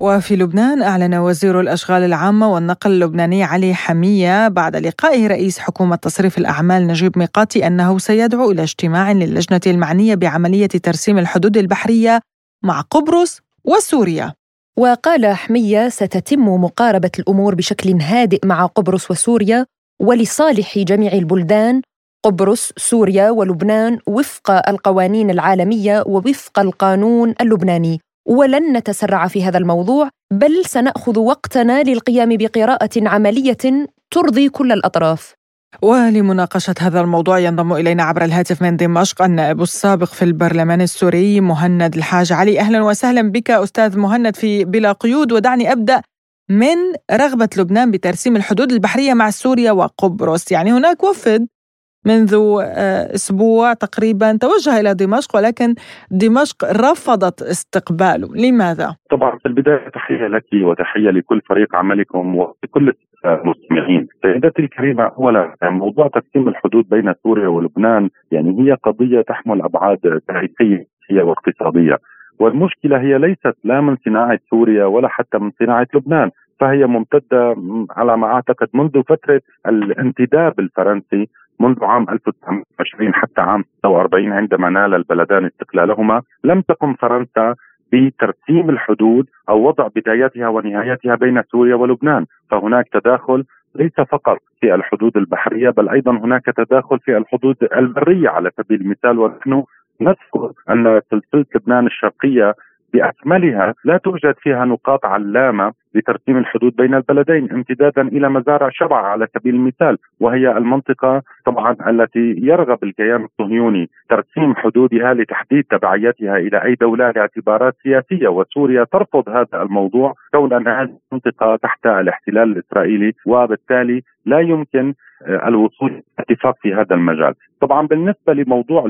وفي لبنان أعلن وزير الأشغال العامة والنقل اللبناني علي حمية بعد لقائه رئيس حكومة تصريف الأعمال نجيب ميقاتي أنه سيدعو إلى اجتماع للجنة المعنية بعملية ترسيم الحدود البحرية مع قبرص وسوريا. وقال حمية ستتم مقاربة الأمور بشكل هادئ مع قبرص وسوريا ولصالح جميع البلدان. قبرص سوريا ولبنان وفق القوانين العالمية ووفق القانون اللبناني. ولن نتسرع في هذا الموضوع بل سنأخذ وقتنا للقيام بقراءة عملية ترضي كل الأطراف. ولمناقشة هذا الموضوع ينضم إلينا عبر الهاتف من دمشق النائب السابق في البرلمان السوري مهند الحاج علي. أهلا وسهلا بك أستاذ مهند في بلا قيود. ودعني أبدأ من رغبة لبنان بترسيم الحدود البحرية مع سوريا وقبرص. يعني هناك وفد منذ آه، أسبوع تقريبا توجه إلى دمشق ولكن دمشق رفضت استقباله، لماذا؟ طبعا في البداية تحية لك وتحية لكل فريق عملكم ولكل المستمعين. سيدتي الكريمة اولا موضوع تقسيم الحدود بين سوريا ولبنان يعني هي قضية تحمل أبعاد تاريخية واقتصادية. والمشكلة هي ليست لا من صناعة سوريا ولا حتى من صناعة لبنان، فهي ممتدة على ما أعتقد منذ فترة الانتداب الفرنسي منذ عام 1920 حتى عام 46 عندما نال البلدان استقلالهما لم تقم فرنسا بترسيم الحدود أو وضع بدايتها ونهايتها بين سوريا ولبنان فهناك تداخل ليس فقط في الحدود البحرية بل أيضا هناك تداخل في الحدود البرية على سبيل المثال ونحن نذكر أن سلسلة لبنان الشرقية بأكملها لا توجد فيها نقاط علامة لترسيم الحدود بين البلدين امتدادا إلى مزارع شبع على سبيل المثال وهي المنطقة طبعا التي يرغب الكيان الصهيوني ترسيم حدودها لتحديد تبعيتها إلى أي دولة لاعتبارات سياسية وسوريا ترفض هذا الموضوع كون ان هذه المنطقة تحت الاحتلال الإسرائيلي وبالتالي لا يمكن الوصول اتفاق في هذا المجال. طبعا بالنسبة لموضوع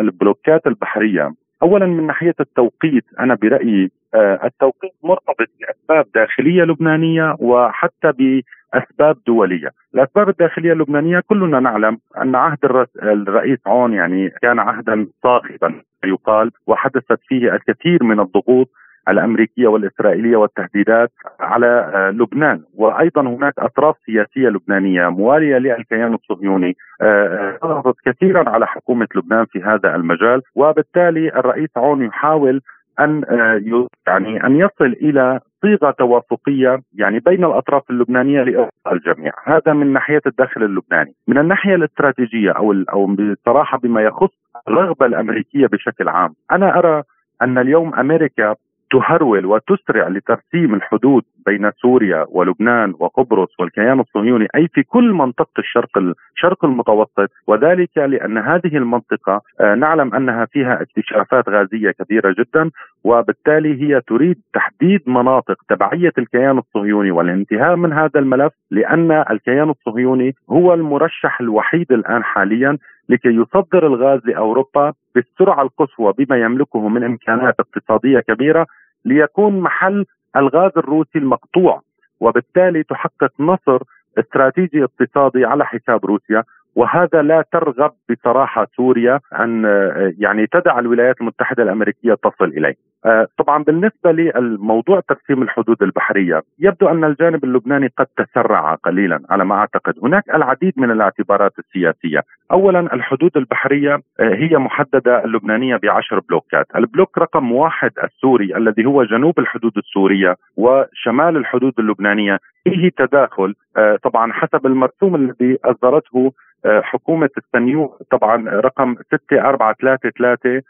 البلوكات البحرية اولا من ناحية التوقيت أنا برأيي آه، التوقيت مرتبط بأسباب داخلية لبنانية وحتى بأسباب دولية، الأسباب الداخلية اللبنانية كلنا نعلم أن عهد الرئيس عون يعني كان عهدا صاخبا يقال وحدثت فيه الكثير من الضغوط الأمريكية والإسرائيلية والتهديدات على آه، لبنان. وأيضا هناك أطراف سياسية لبنانية موالية للكيان الصهيوني آه، ضغطت كثيرا على حكومة لبنان في هذا المجال. وبالتالي الرئيس عون يحاول أن آه، يعني أن يصل إلى صيغة توافقية يعني بين الأطراف اللبنانية لارضاء الجميع، هذا من ناحية الداخل اللبناني، من الناحية الاستراتيجية أو أو بصراحة بما يخص الرغبة الأمريكية بشكل عام، أنا أرى أن اليوم أمريكا تهرول وتسرع لترسيم الحدود بين سوريا ولبنان وقبرص والكيان الصهيوني أي في كل منطقة الشرق الشرق المتوسط وذلك لأن هذه المنطقة آه، نعلم أنها فيها اكتشافات غازية كبيرة جدا وبالتالي هي تريد تحديد مناطق تبعية الكيان الصهيوني والانتهاء من هذا الملف لأن الكيان الصهيوني هو المرشح الوحيد الآن حاليا لكي يصدر الغاز لأوروبا بالسرعه القصوى بما يملكه من إمكانات اقتصادية كبيرة. ليكون محل الغاز الروسي المقطوع وبالتالي تحقق نصر استراتيجي اقتصادي على حساب روسيا وهذا لا ترغب بصراحة سوريا أن يعني تدع الولايات المتحدة الأمريكية تصل إليه. آه، طبعا بالنسبة للموضوع ترسيم الحدود البحرية يبدو أن الجانب اللبناني قد تسرع قليلا على ما أعتقد. هناك العديد من الاعتبارات السياسية. اولا الحدود البحرية آه، هي محددة اللبنانية بعشر بلوكات. البلوك رقم واحد السوري الذي هو جنوب الحدود السورية وشمال الحدود اللبنانية فيه تداخل آه، طبعا حسب المرسوم الذي أصدرته حكومة السنيور طبعا رقم 6433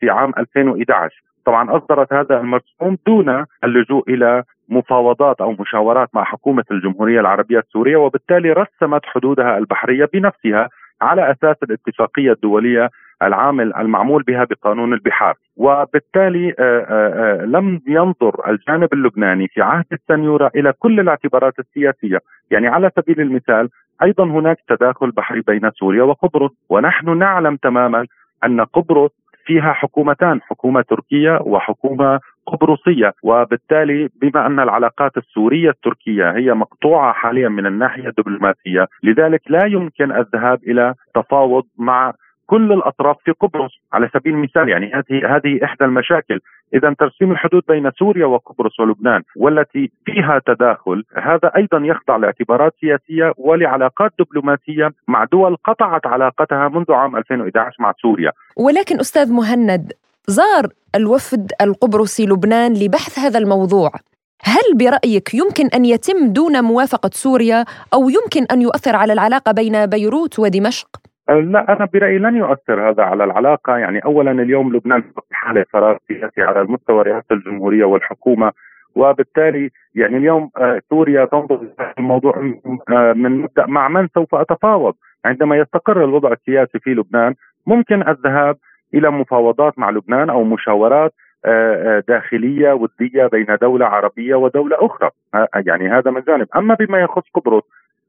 في عام 2011 طبعا أصدرت هذا المرسوم دون اللجوء إلى مفاوضات أو مشاورات مع حكومة الجمهورية العربية السورية وبالتالي رسمت حدودها البحرية بنفسها على أساس الاتفاقية الدولية العامل المعمول بها بقانون البحار. وبالتالي آه، آه، آه، لم ينظر الجانب اللبناني في عهد السنيورة إلى كل الاعتبارات السياسية. يعني على سبيل المثال أيضا هناك تداخل بحري بين سوريا وقبرص ونحن نعلم تماما أن قبرص فيها حكومتان حكومة تركية وحكومة قبرصية. وبالتالي بما أن العلاقات السورية التركية هي مقطوعة حاليا من الناحية الدبلوماسية لذلك لا يمكن الذهاب إلى تفاوض مع كل الأطراف في قبرص على سبيل المثال يعني هذه هذه إحدى المشاكل. اذا ترسيم الحدود بين سوريا وقبرص ولبنان والتي فيها تداخل هذا أيضا يخضع لاعتبارات سياسية ولعلاقات دبلوماسية مع دول قطعت علاقتها منذ عام 2011 مع سوريا. ولكن أستاذ مهند زار الوفد القبرصي لبنان لبحث هذا الموضوع. هل برأيك يمكن أن يتم دون موافقة سوريا أو يمكن أن يؤثر على العلاقة بين بيروت ودمشق؟ لا أنا برأيي لن يؤثر هذا على العلاقة. يعني اولا اليوم لبنان في حالة فراغ سياسي على المستوى رئاسة الجمهورية والحكومة وبالتالي يعني اليوم آه، سوريا تنظر الموضوع آه، من مبدأ مع من سوف أتفاوض. عندما يستقر الوضع السياسي في لبنان ممكن الذهاب إلى مفاوضات مع لبنان أو مشاورات آه، داخلية ودية بين دولة عربية ودولة أخرى. يعني هذا من جانب. أما بما يخص قبرص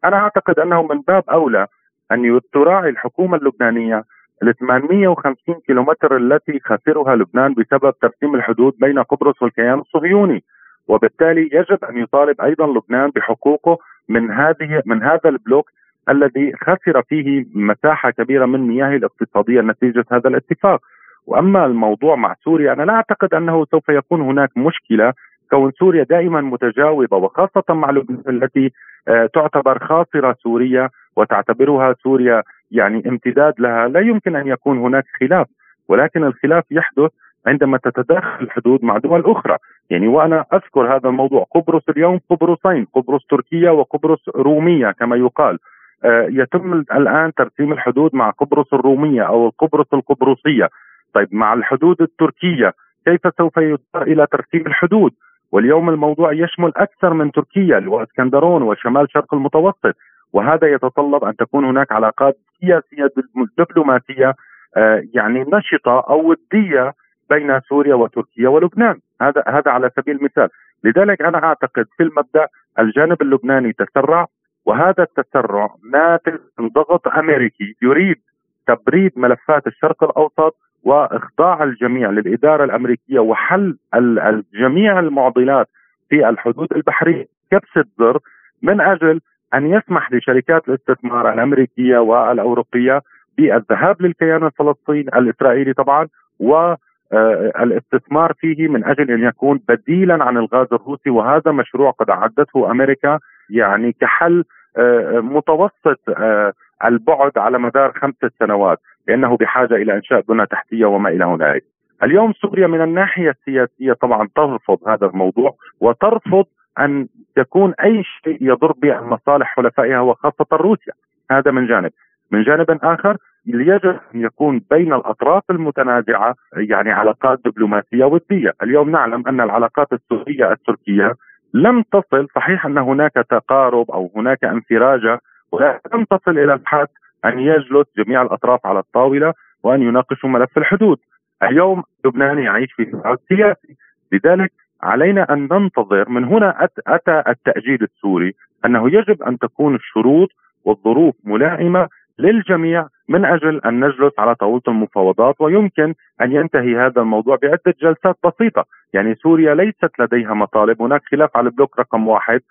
أنا أعتقد أنه من باب أولى أن تراعي الحكومة اللبنانية ال 850 كيلومتر التي خسرها لبنان بسبب ترسيم الحدود بين قبرص والكيان الصهيوني. وبالتالي يجب أن يطالب أيضا لبنان بحقوقه من هذه من هذا البلوك الذي خسر فيه مساحة كبيرة من مياه الاقتصادية نتيجة هذا الاتفاق. وأما الموضوع مع سوريا أنا لا أعتقد أنه سوف يكون هناك مشكلة كون سوريا دائما متجاوبة وخاصة مع لبنان التي آه، تعتبر خاصرة سوريا وتعتبرها سوريا يعني امتداد لها لا يمكن أن يكون هناك خلاف ولكن الخلاف يحدث عندما تتداخل الحدود مع دول أخرى، يعني وأنا أذكر هذا الموضوع قبرص اليوم قبرصين، قبرص تركيا وقبرص رومية كما يقال. آه يتم الآن ترسيم الحدود مع قبرص الرومية أو قبرص القبرصية. طيب مع الحدود التركية كيف سوف يضطر إلى ترسيم الحدود؟ واليوم الموضوع يشمل أكثر من تركيا واسكندرون وشمال شرق المتوسط. وهذا يتطلب أن تكون هناك علاقات سياسية دبلوماسية آه، يعني نشطة أو ودية بين سوريا وتركيا ولبنان. هذا هذا على سبيل المثال. لذلك أنا أعتقد في المبدأ الجانب اللبناني تسرع وهذا التسرع ناتج من ضغط أمريكي يريد تبريد ملفات الشرق الأوسط وإخضاع الجميع للإدارة الأمريكية وحل جميع المعضلات في الحدود البحرية. كبسة زر من أجل أن يسمح لشركات الاستثمار الأمريكية والأوروبية بالذهاب للكيان الفلسطيني الإسرائيلي طبعا والاستثمار فيه من أجل أن يكون بديلا عن الغاز الروسي. وهذا مشروع قد اعدته أمريكا يعني كحل آه، متوسط آه، البعد على مدار خمسة سنوات. لأنه بحاجة إلى إنشاء بنى تحتية وما إلى هنالك اليوم سوريا من الناحية السياسية طبعا ترفض هذا الموضوع وترفض أن يكون أي شيء يضر بمصالح حلفائها وخاصة روسيا. هذا من جانب. من جانب آخر يجب أن يكون بين الأطراف المتنازعة يعني علاقات دبلوماسية ودية. اليوم نعلم أن العلاقات السورية التركية لم تصل صحيح أن هناك تقارب أو هناك انفراجة ولكن لم تصل إلى الحد أن يجلس جميع الأطراف على الطاولة وأن يناقشوا ملف الحدود. اليوم لبنان يعيش في صراع سياسي. لذلك علينا أن ننتظر من هنا اتى التأجيل السوري أنه يجب أن تكون الشروط والظروف ملائمة للجميع من أجل أن نجلس على طاولة المفاوضات ويمكن أن ينتهي هذا الموضوع بعدة جلسات بسيطة، يعني سوريا ليست لديها مطالب، هناك خلاف على البلوك رقم واحد،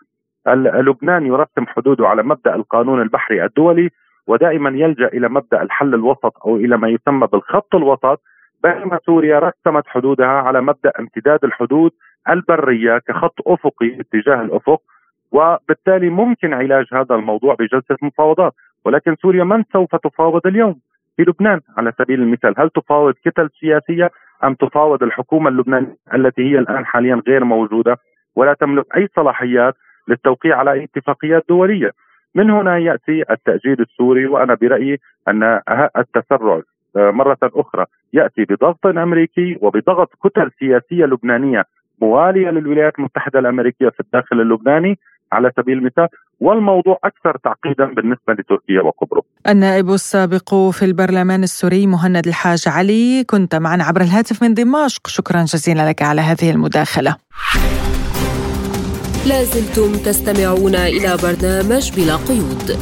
لبنان يرسم حدوده على مبدأ القانون البحري الدولي. ودائما يلجأ إلى مبدأ الحل الوسط أو إلى ما يسمى بالخط الوسط. بينما سوريا رسمت حدودها على مبدأ امتداد الحدود البرية كخط أفقي اتجاه الأفق وبالتالي ممكن علاج هذا الموضوع بجلسة مفاوضات. ولكن سوريا من سوف تفاوض اليوم؟ في لبنان على سبيل المثال هل تفاوض كتل سياسية أم تفاوض الحكومة اللبنانية التي هي الآن حاليا غير موجودة؟ ولا تملك أي صلاحيات للتوقيع على اتفاقيات دولية؟ من هنا يأتي التأجيل السوري وأنا برأيي أن التسرع آه، مرة أخرى يأتي بضغط أمريكي وبضغط كتل سياسية لبنانية موالية للولايات المتحدة الأمريكية في الداخل اللبناني على سبيل المثال والموضوع أكثر تعقيدا بالنسبة لتركيا وقبرص. النائب السابق في البرلمان السوري مهند الحاج علي كنت معنا عبر الهاتف من دمشق، شكرا جزيلا لك على هذه المداخلة. لازلتم تستمعون إلى برنامج بلا قيود.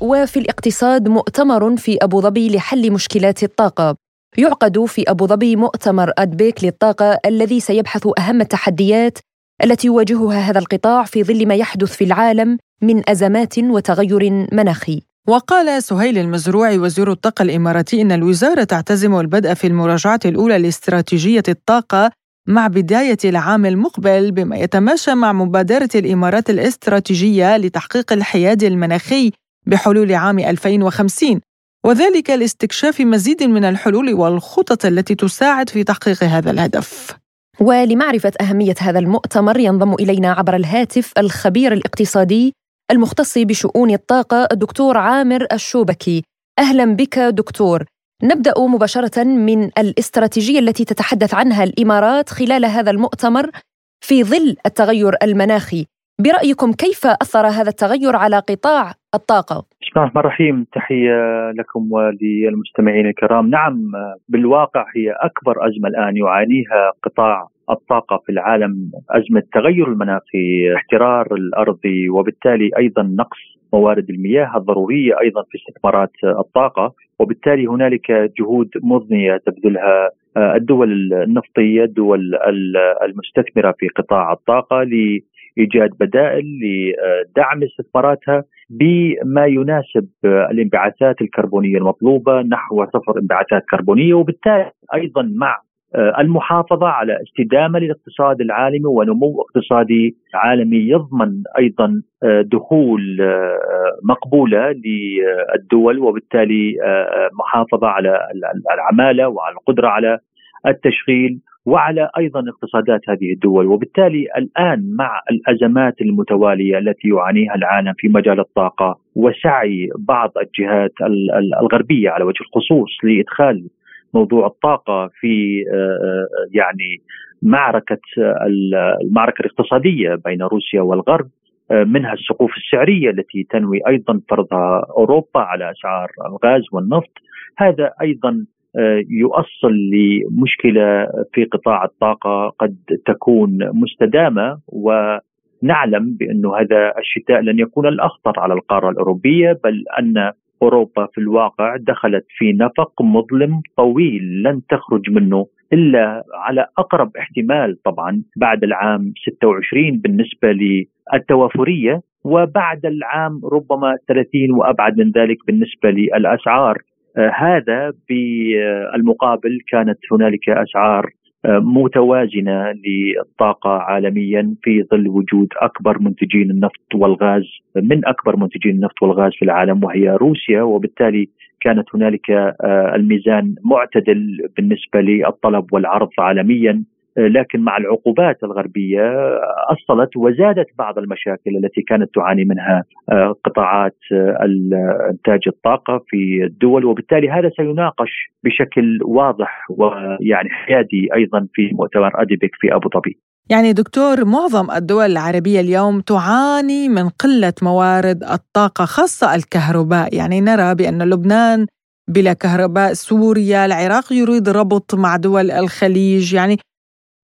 وفي الاقتصاد مؤتمر في أبو ظبي لحل مشكلات الطاقة يعقد في أبو ظبي مؤتمر ادبيك للطاقة الذي سيبحث أهم التحديات التي يواجهها هذا القطاع في ظل ما يحدث في العالم من أزمات وتغير مناخي. وقال سهيل المزروعي وزير الطاقة الإماراتي إن الوزارة تعتزم البدء في المراجعة الأولى لاستراتيجية الطاقة مع بداية العام المقبل بما يتماشى مع مبادرة الإمارات الاستراتيجية لتحقيق الحياد المناخي بحلول عام 2050 وذلك لاستكشاف مزيد من الحلول والخطط التي تساعد في تحقيق هذا الهدف. ولمعرفة أهمية هذا المؤتمر ينضم إلينا عبر الهاتف الخبير الاقتصادي المختص بشؤون الطاقة الدكتور عامر الشوبكي. أهلا بك دكتور. نبدأ مباشرة من الاستراتيجية التي تتحدث عنها الإمارات خلال هذا المؤتمر في ظل التغير المناخي. برأيكم كيف أثر هذا التغير على قطاع الطاقة؟ بسم الله الرحمن الرحيم تحية لكم وللمستمعين الكرام نعم بالواقع هي أكبر أزمة الآن يعانيها قطاع الطاقة في العالم أزمة تغير المناخي احترار الأرض وبالتالي أيضا نقص موارد المياه الضرورية أيضا في استثمارات الطاقة وبالتالي هنالك جهود مضنية تبذلها الدول النفطية الدول المستثمرة في قطاع الطاقة لإيجاد بدائل لدعم استثماراتها بما يناسب الانبعاثات الكربونية المطلوبة نحو صفر انبعاثات كربونية وبالتالي أيضا مع المحافظة على استدامة للاقتصاد العالمي ونمو اقتصادي عالمي يضمن أيضا دخول مقبولة للدول وبالتالي محافظة على العمالة وعلى القدرة على التشغيل وعلى أيضا اقتصادات هذه الدول. وبالتالي الآن مع الأزمات المتوالية التي يعانيها العالم في مجال الطاقة وسعي بعض الجهات الغربية على وجه الخصوص لإدخال موضوع الطاقة في يعني معركة المعركة الاقتصادية بين روسيا والغرب منها السقوف السعرية التي تنوي أيضا فرضها أوروبا على أسعار الغاز والنفط. هذا أيضا يؤصل لمشكلة في قطاع الطاقة قد تكون مستدامة ونعلم بانه هذا الشتاء لن يكون الأخطر على القارة الأوروبية بل أن أوروبا في الواقع دخلت في نفق مظلم طويل لن تخرج منه إلا على أقرب احتمال طبعا بعد العام 26 بالنسبة للتوافرية وبعد العام ربما 30 وأبعد من ذلك بالنسبة للأسعار. هذا بالمقابل كانت هنالك أسعار متوازنة للطاقة عالميا في ظل وجود أكبر منتجين النفط والغاز من أكبر منتجين النفط والغاز في العالم وهي روسيا. وبالتالي كانت هنالك الميزان معتدل بالنسبة للطلب والعرض عالميا. لكن مع العقوبات الغربية أصلت وزادت بعض المشاكل التي كانت تعاني منها قطاعات إنتاج الطاقة في الدول وبالتالي هذا سيناقش بشكل واضح ويعني حيادي أيضا في مؤتمر أديبك في أبو ظبي. يعني دكتور معظم الدول العربية اليوم تعاني من قلة موارد الطاقة خاصة الكهرباء، يعني نرى بأن لبنان بلا كهرباء، سوريا، العراق يريد ربط مع دول الخليج، يعني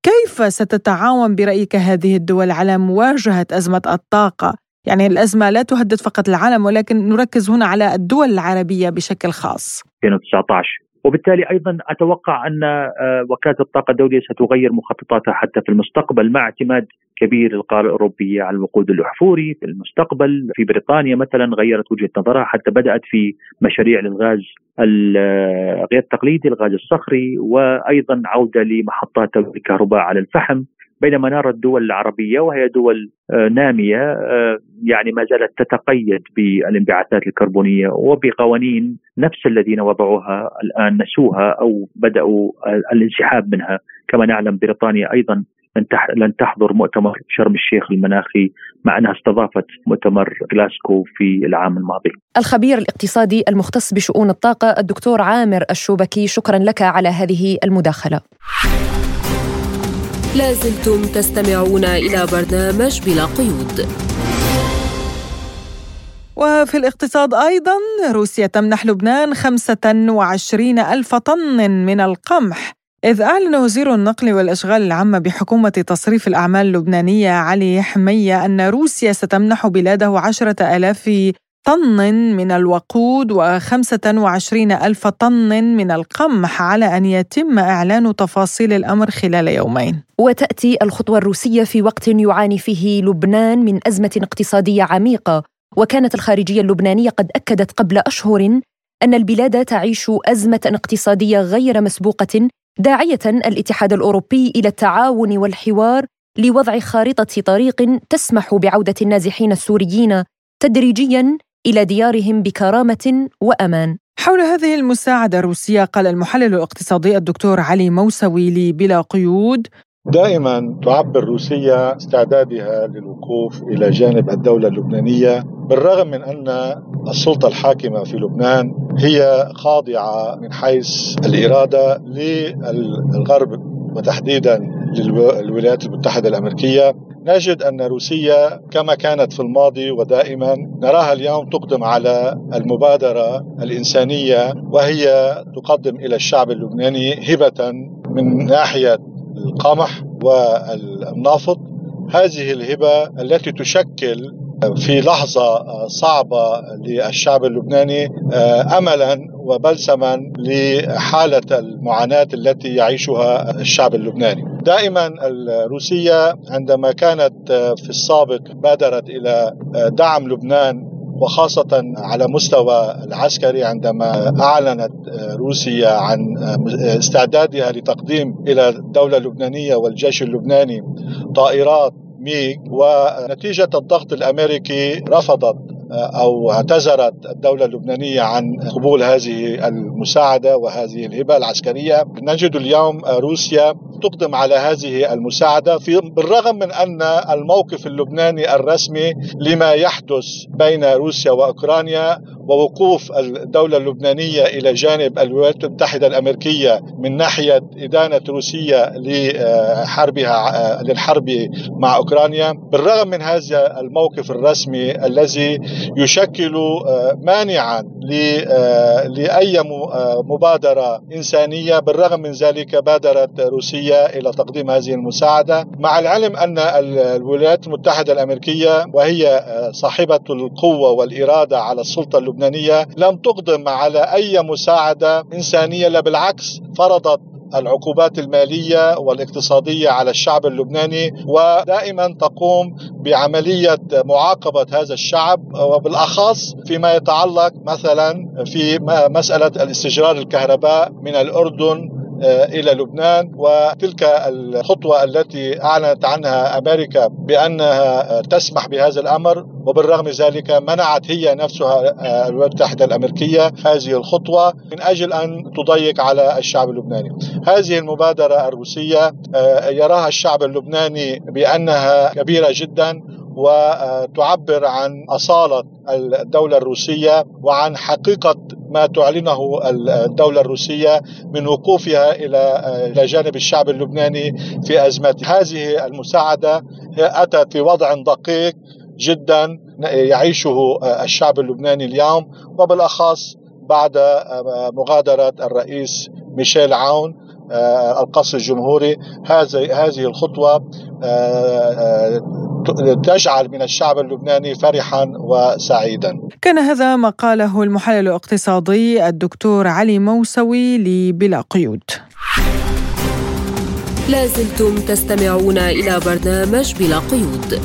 كيف ستتعاون برأيك هذه الدول على مواجهة أزمة الطاقة؟ يعني الأزمة لا تهدد فقط العالم ولكن نركز هنا على الدول العربية بشكل خاص 2019 وبالتالي أيضا أتوقع أن وكالة الطاقة الدولية ستغير مخططاتها حتى في المستقبل مع اعتماد كبير للقاره الأوروبية على الوقود الأحفوري في المستقبل. في بريطانيا مثلا غيرت وجهة نظرها حتى بدأت في مشاريع للغاز غير التقليدي الغاز الصخري وأيضا عودة لمحطات الكهرباء على الفحم. بينما نرى الدول العربية وهي دول نامية يعني ما زالت تتقيد بالانبعاثات الكربونية وبقوانين نفس الذين وضعوها الآن نسوها أو بدأوا الانسحاب منها كما نعلم بريطانيا أيضا لن تحضر مؤتمر شرم الشيخ المناخي مع أنها استضافت مؤتمر غلاسكو في العام الماضي. الخبير الاقتصادي المختص بشؤون الطاقة الدكتور عامر الشوبكي شكرا لك على هذه المداخلة. لازلتم تستمعون إلى برنامج بلا قيود. وفي الاقتصاد أيضا روسيا تمنح لبنان 25 ألف طن من القمح إذ أعلن وزير النقل والإشغال العامة بحكومة تصريف الأعمال اللبنانية علي حمية أن روسيا ستمنح بلاده عشرة ألاف طن من الوقود و25 ألف طن من القمح على أن يتم إعلان تفاصيل الأمر خلال يومين. وتأتي الخطوة الروسية في وقت يعاني فيه لبنان من أزمة اقتصادية عميقة. وكانت الخارجية اللبنانية قد أكدت قبل أشهر أن البلاد تعيش أزمة اقتصادية غير مسبوقة داعية الاتحاد الأوروبي إلى التعاون والحوار لوضع خارطة طريق تسمح بعودة النازحين السوريين تدريجيا إلى ديارهم بكرامة وأمان. حول هذه المساعدة الروسيه قال المحلل الاقتصادي الدكتور علي موسوي لبلا قيود دائما تعبر روسيا استعدادها للوقوف إلى جانب الدولة اللبنانية بالرغم من أن السلطة الحاكمة في لبنان هي خاضعة من حيث الإرادة للغرب وتحديدا للولايات المتحدة الأمريكية نجد أن روسيا كما كانت في الماضي ودائما نراها اليوم تقدم على المبادرة الإنسانية وهي تقدم إلى الشعب اللبناني هبة من ناحية القمح والنفط. هذه الهبة التي تشكل في لحظة صعبة للشعب اللبناني أملا وبلسما لحالة المعاناة التي يعيشها الشعب اللبناني. دائما الروسية عندما كانت في السابق بادرت إلى دعم لبنان وخاصة على مستوى العسكري عندما أعلنت روسيا عن استعدادها لتقديم إلى الدولة اللبنانية والجيش اللبناني طائرات ميغ ونتيجة الضغط الأمريكي رفضت. أو اعتذرت الدولة اللبنانية عن قبول هذه المساعدة وهذه الهبة العسكرية. نجد اليوم روسيا تقدم على هذه المساعدة في بالرغم من أن الموقف اللبناني الرسمي لما يحدث بين روسيا وأوكرانيا ووقوف الدولة اللبنانية إلى جانب الولايات المتحدة الأمريكية من ناحية إدانة روسيا لحربها للحرب مع أوكرانيا بالرغم من هذا الموقف الرسمي الذي يشكل مانعا لأي مبادرة إنسانية بالرغم من ذلك بادرت روسيا إلى تقديم هذه المساعدة. مع العلم أن الولايات المتحدة الأمريكية وهي صاحبة القوة والإرادة على السلطة اللبنانية لم تقدم على أي مساعدة إنسانية لا بالعكس فرضت العقوبات المالية والاقتصادية على الشعب اللبناني ودائما تقوم بعملية معاقبة هذا الشعب وبالأخص فيما يتعلق مثلا في مسألة الاستجرار الكهرباء من الأردن إلى لبنان وتلك الخطوة التي أعلنت عنها أمريكا بأنها تسمح بهذا الأمر وبالرغم ذلك منعت هي نفسها الولايات المتحدة الأمريكية هذه الخطوة من أجل أن تضيق على الشعب اللبناني. هذه المبادرة الروسية يراها الشعب اللبناني بأنها كبيرة جدا وتعبر عن أصالة الدولة الروسية وعن حقيقة ما تعلنه الدولة الروسية من وقوفها إلى جانب الشعب اللبناني في ازمته. هذه المساعدة أتت في وضع دقيق جدا يعيشه الشعب اللبناني اليوم وبالأخص بعد مغادرة الرئيس ميشيل عون القصر الجمهوري هذه هذه الخطوة تجعل من الشعب اللبناني فرحا وسعيدا. كان هذا ما قاله المحلل الاقتصادي الدكتور علي موسوي لبلا قيود. لازلتم تستمعون إلى برنامج بلا قيود.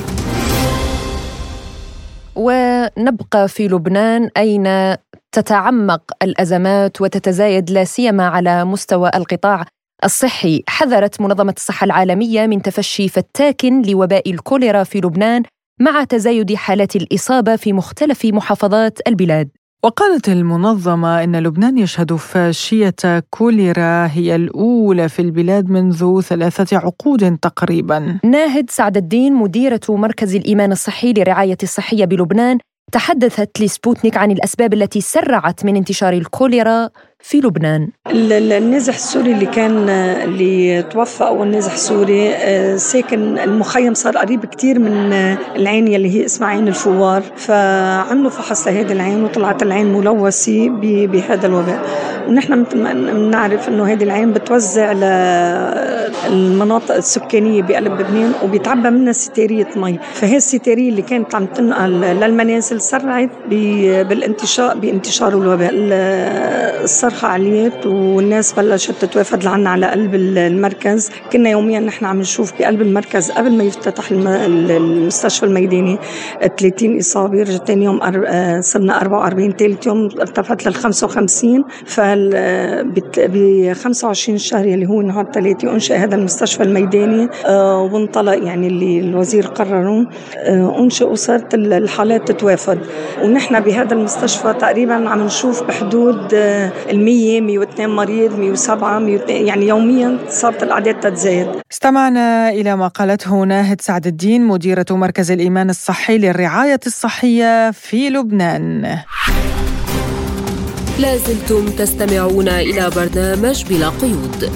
ونبقى في لبنان أين تتعمق الأزمات وتتزايد لا سيما على مستوى القطاع الصحي. حذرت منظمة الصحة العالمية من تفشي فتاك لوباء الكوليرا في لبنان مع تزايد حالات الإصابة في مختلف محافظات البلاد. وقالت المنظمة إن لبنان يشهد فاشية كوليرا هي الأولى في البلاد منذ ثلاثة عقود تقريبا. ناهد سعد الدين مديرة مركز الإيمان الصحي لرعاية الصحية بلبنان تحدثت لسبوتنيك عن الأسباب التي سرعت من انتشار الكوليرا في لبنان. النازح السوري اللي كان اللي توفى أول نازح سوري ساكن المخيم صار قريب كتير من العين يلي هي اسمها عين الفوار. فعملوا فحص لهذه العين وطلعت العين ملوثة بهذا الوباء. ونحن بنعرف إنه هذه العين بتوزع للمناطق السكانية بقلب لبنان وبيتعبى منها ستيرية مي. فهي الستيرية اللي كانت عم تنقل للمنازل سرعت بالانتشار بانتشار الوباء. الصرخة عليت والناس بلشت تتوافد لعنا على قلب المركز. كنا يوميا نحن عم نشوف بقلب المركز قبل ما يفتتح المستشفى الميداني 30 إصابة رجع ثاني يوم صرنا 44 ثالث يوم ارتفعت لل 55 فال ب 25 شهر يلي هو نهار ثلاثة أنشئ هذا المستشفى الميداني وانطلق يعني اللي الوزير قرروا أنشئ وصارت الحالات تتوافد. ونحن بهذا المستشفى تقريبا عم نشوف بحدود ال 100 102 مريض 107 102 يعني يوميا صارت الأعداد تتزايد. استمعنا إلى ما قالته ناهد سعد الدين مديرة مركز الإيمان الصحي للرعاية الصحية في لبنان. لازلتم تستمعون إلى برنامج بلا قيود.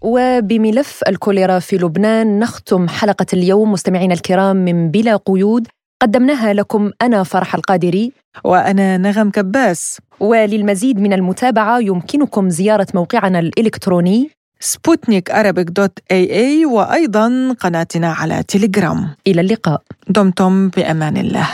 وبملف الكوليرا في لبنان نختم حلقة اليوم مستمعينا الكرام من بلا قيود. قدمناها لكم أنا فرح القادري. وأنا نغم كباس. وللمزيد من المتابعة يمكنكم زيارة موقعنا الإلكتروني سبوتنيك dot AE وأيضا قناتنا على تليجرام إلى اللقاء. دمتم بأمان الله.